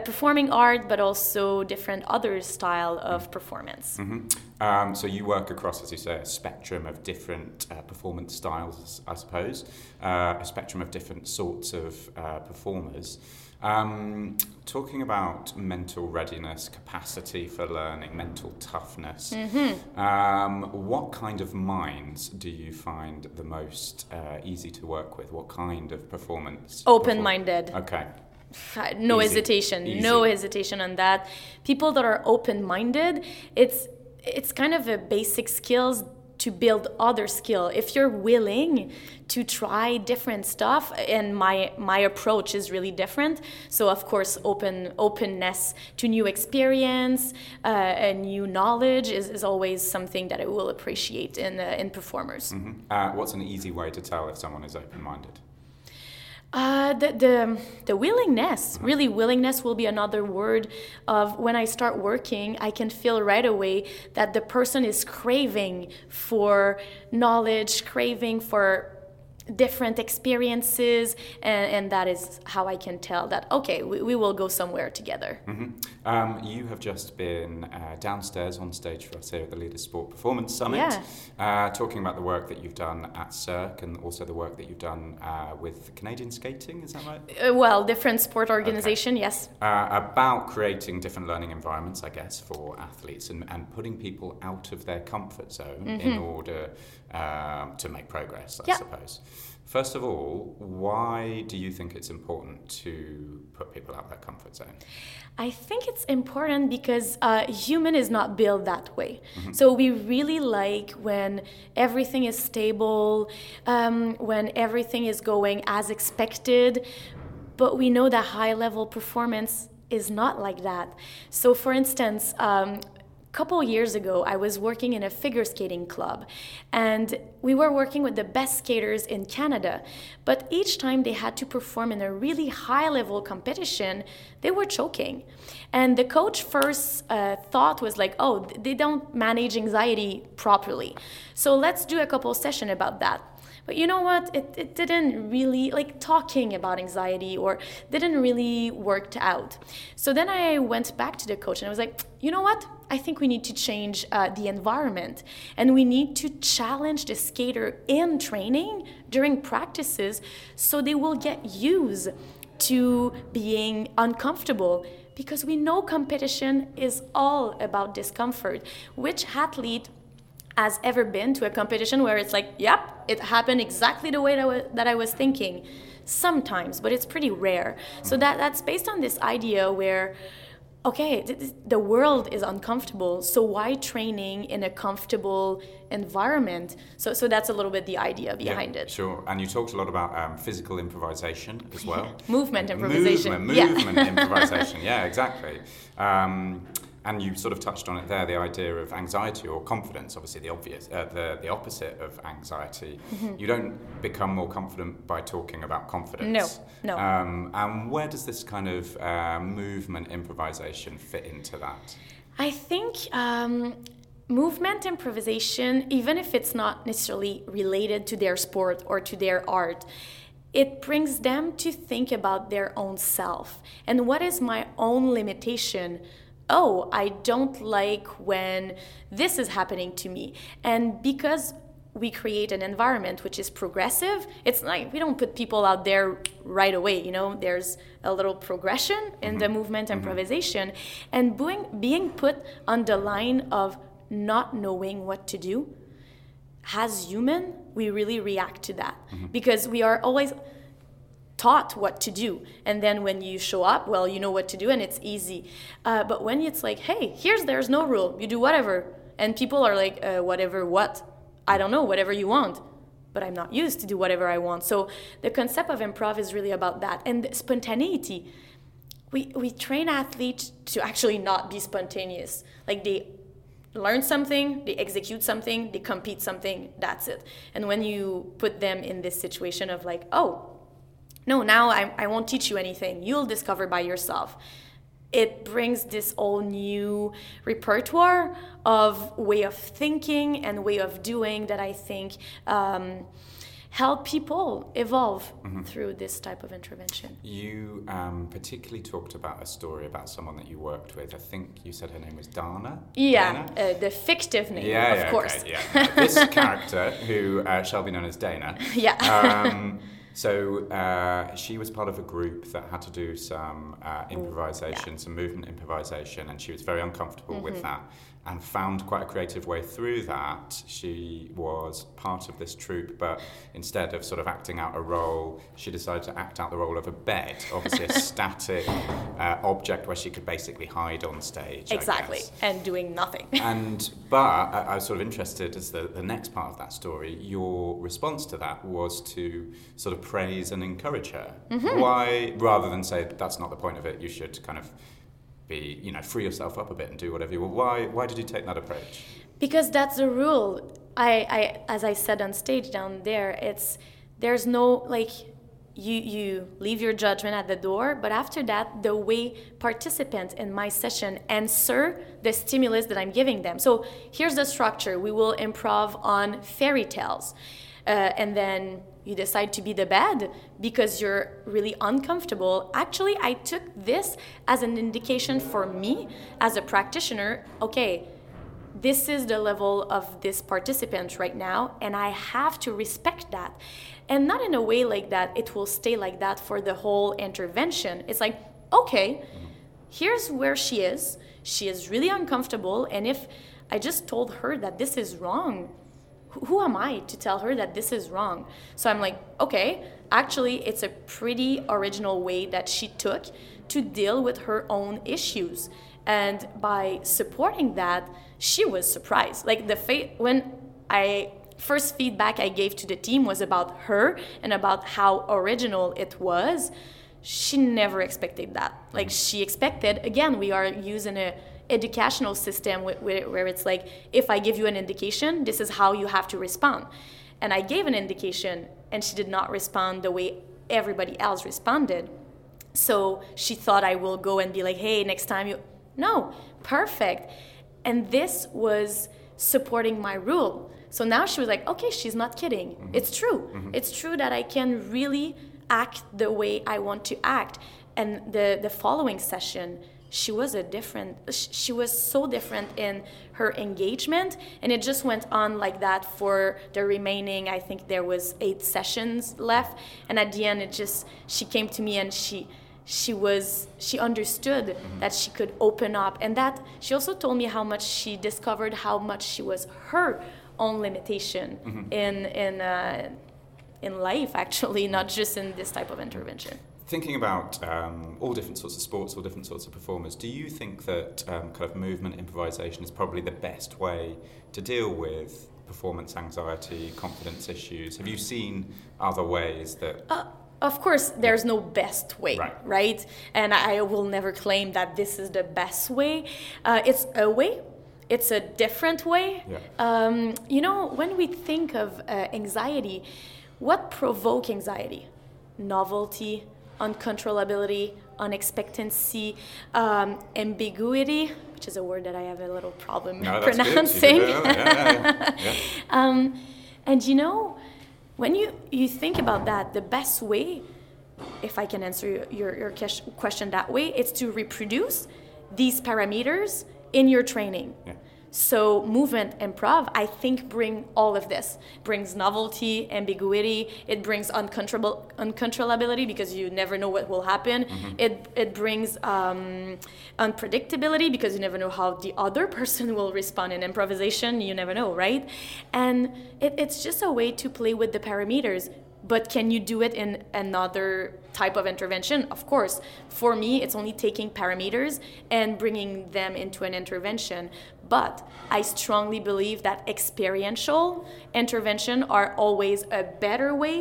performing art, but also different other style of performance. Mm-hmm. Um, so you work across, as you say, a spectrum of different uh, performance styles, I suppose, uh, a spectrum of different sorts of uh, performers. Um, talking about mental readiness, capacity for learning, mental toughness, mm-hmm. um, what kind of minds do you find the most uh, easy to work with? What kind of performance? Open minded. Perform- okay no Easy. hesitation Easy. no hesitation on that people that are open minded it's it's kind of a basic skills to build other skill if you're willing to try different stuff and my my approach is really different so of course open openness to new experience uh, and new knowledge is, is always something that i will appreciate in uh, in performers mm-hmm. uh, what's an easy way to tell if someone is open-minded uh, the, the, the willingness, really, willingness will be another word of when I start working, I can feel right away that the person is craving for knowledge, craving for different experiences and, and, that is how i can tell that okay we, we will go somewhere together mm-hmm. um, you have just been uh, downstairs on stage for us here at the leaders sport performance summit yeah. uh, talking about the work that you've done at cirque and also the work that you've done uh, with canadian skating is that right uh, well different sport organization okay. yes uh, about creating different learning environments i guess for athletes and, and putting people out of their comfort zone mm-hmm. in order um, to make progress i suppose First of all, why do you think it's important to put people out of their comfort zone? I think it's important because uh, human is not built that way. Mm-hmm. So we really like when everything is stable, um, when everything is going as expected. But we know that high level performance is not like that. So, for instance, um, couple years ago, I was working in a figure skating club, and we were working with the best skaters in Canada. But each time they had to perform in a really high level competition, they were choking. And the coach first uh, thought was like, oh, they don't manage anxiety properly. So let's do a couple session about that. But you know what? It, it didn't really, like talking about anxiety or didn't really work out. So then I went back to the coach and I was like, you know what? I think we need to change uh, the environment and we need to challenge the skater in training during practices so they will get used to being uncomfortable because we know competition is all about discomfort. Which athlete has ever been to a competition where it's like, yep, it happened exactly the way that, w- that I was thinking. Sometimes, but it's pretty rare. So that that's based on this idea where okay, the world is uncomfortable, so why training in a comfortable environment? So, so that's a little bit the idea behind yeah, it. Sure, and you talked a lot about um, physical improvisation as well. [laughs] movement improvisation. Movement, movement yeah. [laughs] improvisation. Yeah, exactly. Um, and you sort of touched on it there the idea of anxiety or confidence obviously the obvious uh, the the opposite of anxiety. Mm-hmm. you don't become more confident by talking about confidence. No no. Um, and where does this kind of uh, movement improvisation fit into that? I think um, movement improvisation even if it's not necessarily related to their sport or to their art it brings them to think about their own self. And what is my own limitation oh i don't like when this is happening to me and because we create an environment which is progressive it's like we don't put people out there right away you know there's a little progression in mm-hmm. the movement mm-hmm. improvisation and being, being put on the line of not knowing what to do as human we really react to that mm-hmm. because we are always taught what to do and then when you show up well you know what to do and it's easy uh, but when it's like hey here's there's no rule you do whatever and people are like uh, whatever what I don't know, whatever you want. But I'm not used to do whatever I want. So the concept of improv is really about that. And spontaneity. We, we train athletes to actually not be spontaneous. Like they learn something, they execute something, they compete something, that's it. And when you put them in this situation of like, oh, no, now I, I won't teach you anything, you'll discover by yourself it brings this all new repertoire of way of thinking and way of doing that I think um, help people evolve mm-hmm. through this type of intervention. You um, particularly talked about a story about someone that you worked with. I think you said her name was Dana. Yeah, Dana? Uh, the fictive name, yeah, of yeah, course. Okay, yeah. this [laughs] character, who uh, shall be known as Dana. Yeah. Um, [laughs] So uh, she was part of a group that had to do some uh, improvisation, yeah. some movement improvisation, and she was very uncomfortable mm-hmm. with that and found quite a creative way through that. She was part of this troupe, but instead of sort of acting out a role, she decided to act out the role of a bed, obviously a [laughs] static uh, object where she could basically hide on stage. Exactly, and doing nothing. [laughs] and but I, I, was sort of interested as the, the next part of that story. Your response to that was to sort of praise and encourage her. Mm-hmm. Why, rather than say that's not the point of it, you should kind of be, you know, free yourself up a bit and do whatever you want. Why, why did you take that approach? Because that's the rule. I, I, as I said on stage down there, it's there's no like you you leave your judgment at the door but after that the way participants in my session answer the stimulus that i'm giving them so here's the structure we will improv on fairy tales uh, and then you decide to be the bad because you're really uncomfortable. Actually, I took this as an indication for me as a practitioner okay, this is the level of this participant right now, and I have to respect that. And not in a way like that, it will stay like that for the whole intervention. It's like, okay, here's where she is. She is really uncomfortable, and if I just told her that this is wrong, who am I to tell her that this is wrong? So I'm like, okay, actually, it's a pretty original way that she took to deal with her own issues. And by supporting that, she was surprised. Like the fa- when I first feedback I gave to the team was about her and about how original it was. She never expected that. Like mm-hmm. she expected, again, we are using a educational system where, where it's like if i give you an indication this is how you have to respond. And i gave an indication and she did not respond the way everybody else responded. So she thought i will go and be like hey next time you no perfect. And this was supporting my rule. So now she was like okay she's not kidding. Mm-hmm. it's true. Mm-hmm. it's true that i can really act the way i want to act. And the the following session she was a different she was so different in her engagement and it just went on like that for the remaining i think there was eight sessions left and at the end it just she came to me and she she was she understood mm-hmm. that she could open up and that she also told me how much she discovered how much she was her own limitation mm-hmm. in in uh, in life actually not just in this type of intervention thinking about um, all different sorts of sports, all different sorts of performers, do you think that um, kind of movement improvisation is probably the best way to deal with performance anxiety, confidence issues? Have you seen other ways that? Uh, of course, there's no best way, right. right? And I will never claim that this is the best way. Uh, it's a way. It's a different way. Yeah. Um, you know, when we think of uh, anxiety, what provoke anxiety? Novelty, uncontrollability, unexpectancy, um, ambiguity, which is a word that I have a little problem no, pronouncing. Yeah, yeah, [laughs] yeah. um, and you know, when you, you think about that, the best way, if I can answer your, your, question that way, it's to reproduce these parameters in your training. Yeah. So movement improv, I think, bring all of this. Brings novelty, ambiguity. It brings uncontrollable uncontrollability because you never know what will happen. Mm-hmm. It it brings um, unpredictability because you never know how the other [laughs] person will respond in improvisation. You never know, right? And it, it's just a way to play with the parameters but can you do it in another type of intervention of course for me it's only taking parameters and bringing them into an intervention but i strongly believe that experiential intervention are always a better way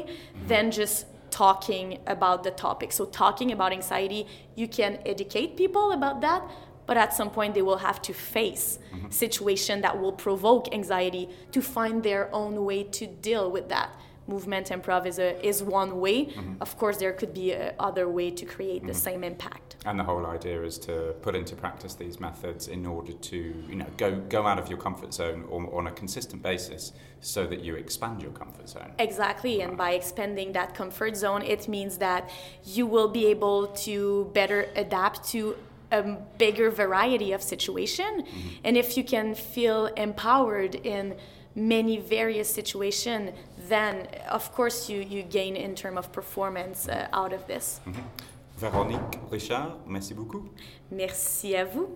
than just talking about the topic so talking about anxiety you can educate people about that but at some point they will have to face mm-hmm. situation that will provoke anxiety to find their own way to deal with that movement improv is a is one way. Mm-hmm. Of course, there could be a other way to create mm-hmm. the same impact. And the whole idea is to put into practice these methods in order to you know go go out of your comfort zone on, on a consistent basis, so that you expand your comfort zone. Exactly, right. and by expanding that comfort zone, it means that you will be able to better adapt to a bigger variety of situation mm-hmm. and if you can feel empowered in many various situation then of course you, you gain in term of performance uh, out of this. Mm -hmm. Véronique Richard, merci beaucoup. Merci à vous.